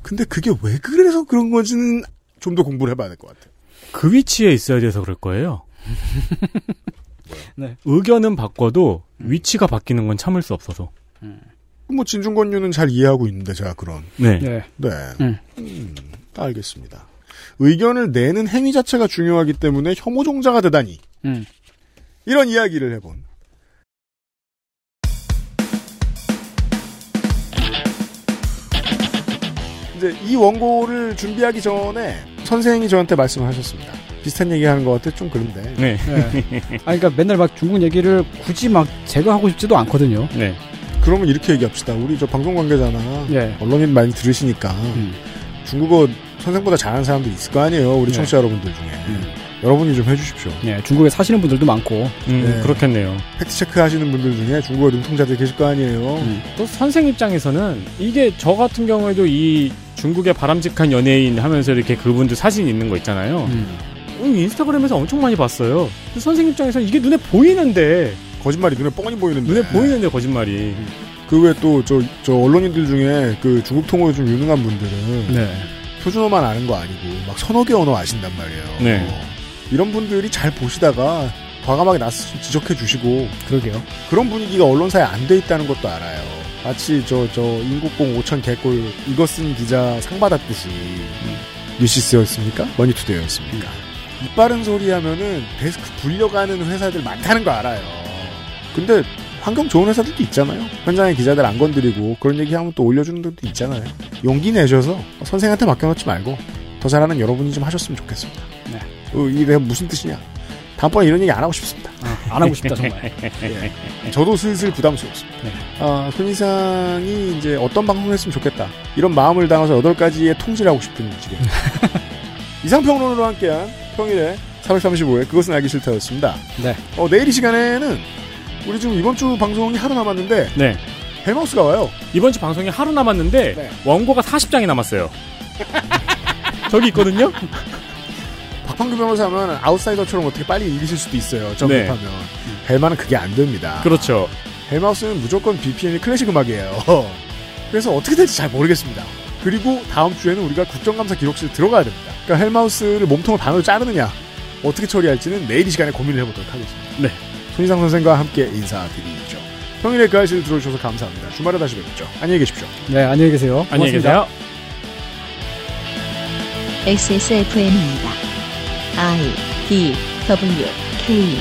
근데 그게 왜 그래서 그런 건지는 좀 더 공부를 해봐야 될 것 같아요. 그 위치에 있어야 돼서 그럴 거예요. 네. 의견은 바꿔도 위치가 바뀌는 건 참을 수 없어서. 뭐 진중권유는 잘 이해하고 있는데 제가 그런 네. 네. 네. 음. 음, 알겠습니다. 의견을 내는 행위 자체가 중요하기 때문에 혐오종자가 되다니. 음. 이런 이야기를 해본. 이제 이 원고를 준비하기 전에 선생님이 저한테 말씀을 하셨습니다. 비슷한 얘기 하는 것 같아 좀 그런데. 네. 네. 아니, 그러니까 맨날 막 중국 얘기를 굳이 막 제가 하고 싶지도 않거든요. 네. 그러면 이렇게 얘기합시다. 우리 저 방송 관계자나 예. 언론인 많이 들으시니까 음. 중국어 선생보다 잘하는 사람도 있을 거 아니에요. 우리 네. 청취자 여러분들 중에. 음. 여러분이 좀 해주십시오. 예, 중국에 사시는 분들도 많고. 음, 네. 그렇겠네요. 팩트체크 하시는 분들 중에 중국어 능통자들 계실 거 아니에요. 음. 또 선생 입장에서는 이게 저 같은 경우에도 이 중국의 바람직한 연예인 하면서 이렇게 그분들 사진 있는 거 있잖아요. 음. 인스타그램에서 엄청 많이 봤어요. 선생님 입장에서 이게 눈에 보이는데 거짓말이 눈에 뻔히 보이는데 눈에 보이는데 거짓말이. 그 외에 또저 저 언론인들 중에 그 중국 통어에 좀 유능한 분들은 네. 표준어만 아는 거 아니고 막 서너 개 언어 아신단 말이에요. 네. 어, 이런 분들이 잘 보시다가 과감하게 나서 좀 지적해 주시고 그러게요. 그런 분위기가 언론사에 안 돼 있다는 것도 알아요. 마치 저 저 인국공 5천 개꿀 이거 쓴 기자 상 받았듯이 뉴시스였습니까? 머니투데이였습니까? 입바른 소리 하면은 데스크 불려가는 회사들 많다는 거 알아요. 근데 환경 좋은 회사들도 있잖아요. 현장의 기자들 안 건드리고 그런 얘기하면 또 올려주는 데도 있잖아요. 용기 내셔서 선생한테 맡겨놓지 말고 더 잘하는 여러분이 좀 하셨으면 좋겠습니다. 네. 어, 이게 무슨 뜻이냐? 다음번에 이런 얘기 안 하고 싶습니다. 안 하고 싶다 정말. 예. 저도 슬슬 부담스럽습니다. 네. 아, 손이상이 이제 어떤 방송을 했으면 좋겠다. 이런 마음을 담아서 8가지의 통지를 하고 싶은 지금. 이상평론으로 함께한 평일에 435회 그것은 알기 싫다였습니다. 네. 어, 내일 이 시간에는 우리 지금 이번 주 방송이 하루 남았는데 네. 헬마우스가 와요. 이번 주 방송이 하루 남았는데 네. 원고가 40장이 남았어요. 저기 있거든요. 박판규 변호사 하면 아웃사이더처럼 어떻게 빨리 읽으실 수도 있어요. 네. 점급하면. 헬마는 그게 안 됩니다. 그렇죠. 헬마우스는 무조건 BPM이 클래식 음악이에요. 그래서 어떻게 될지 잘 모르겠습니다. 그리고 다음 주에는 우리가 국정감사 기록실 들어가야 됩니다. 그러니까 헬마우스를 몸통을 반으로 자르느냐 어떻게 처리할지는 내일 이 시간에 고민을 해보도록 하겠습니다. 네. 손희상 선생과 함께 인사드리죠. 평일에 그 아실 들어주셔서 감사합니다. 주말에 다시 뵙죠. 안녕히 계십시오. 네, 안녕히 계세요. 안녕히 고맙습니다. 계세요. XSFM입니다. I D W K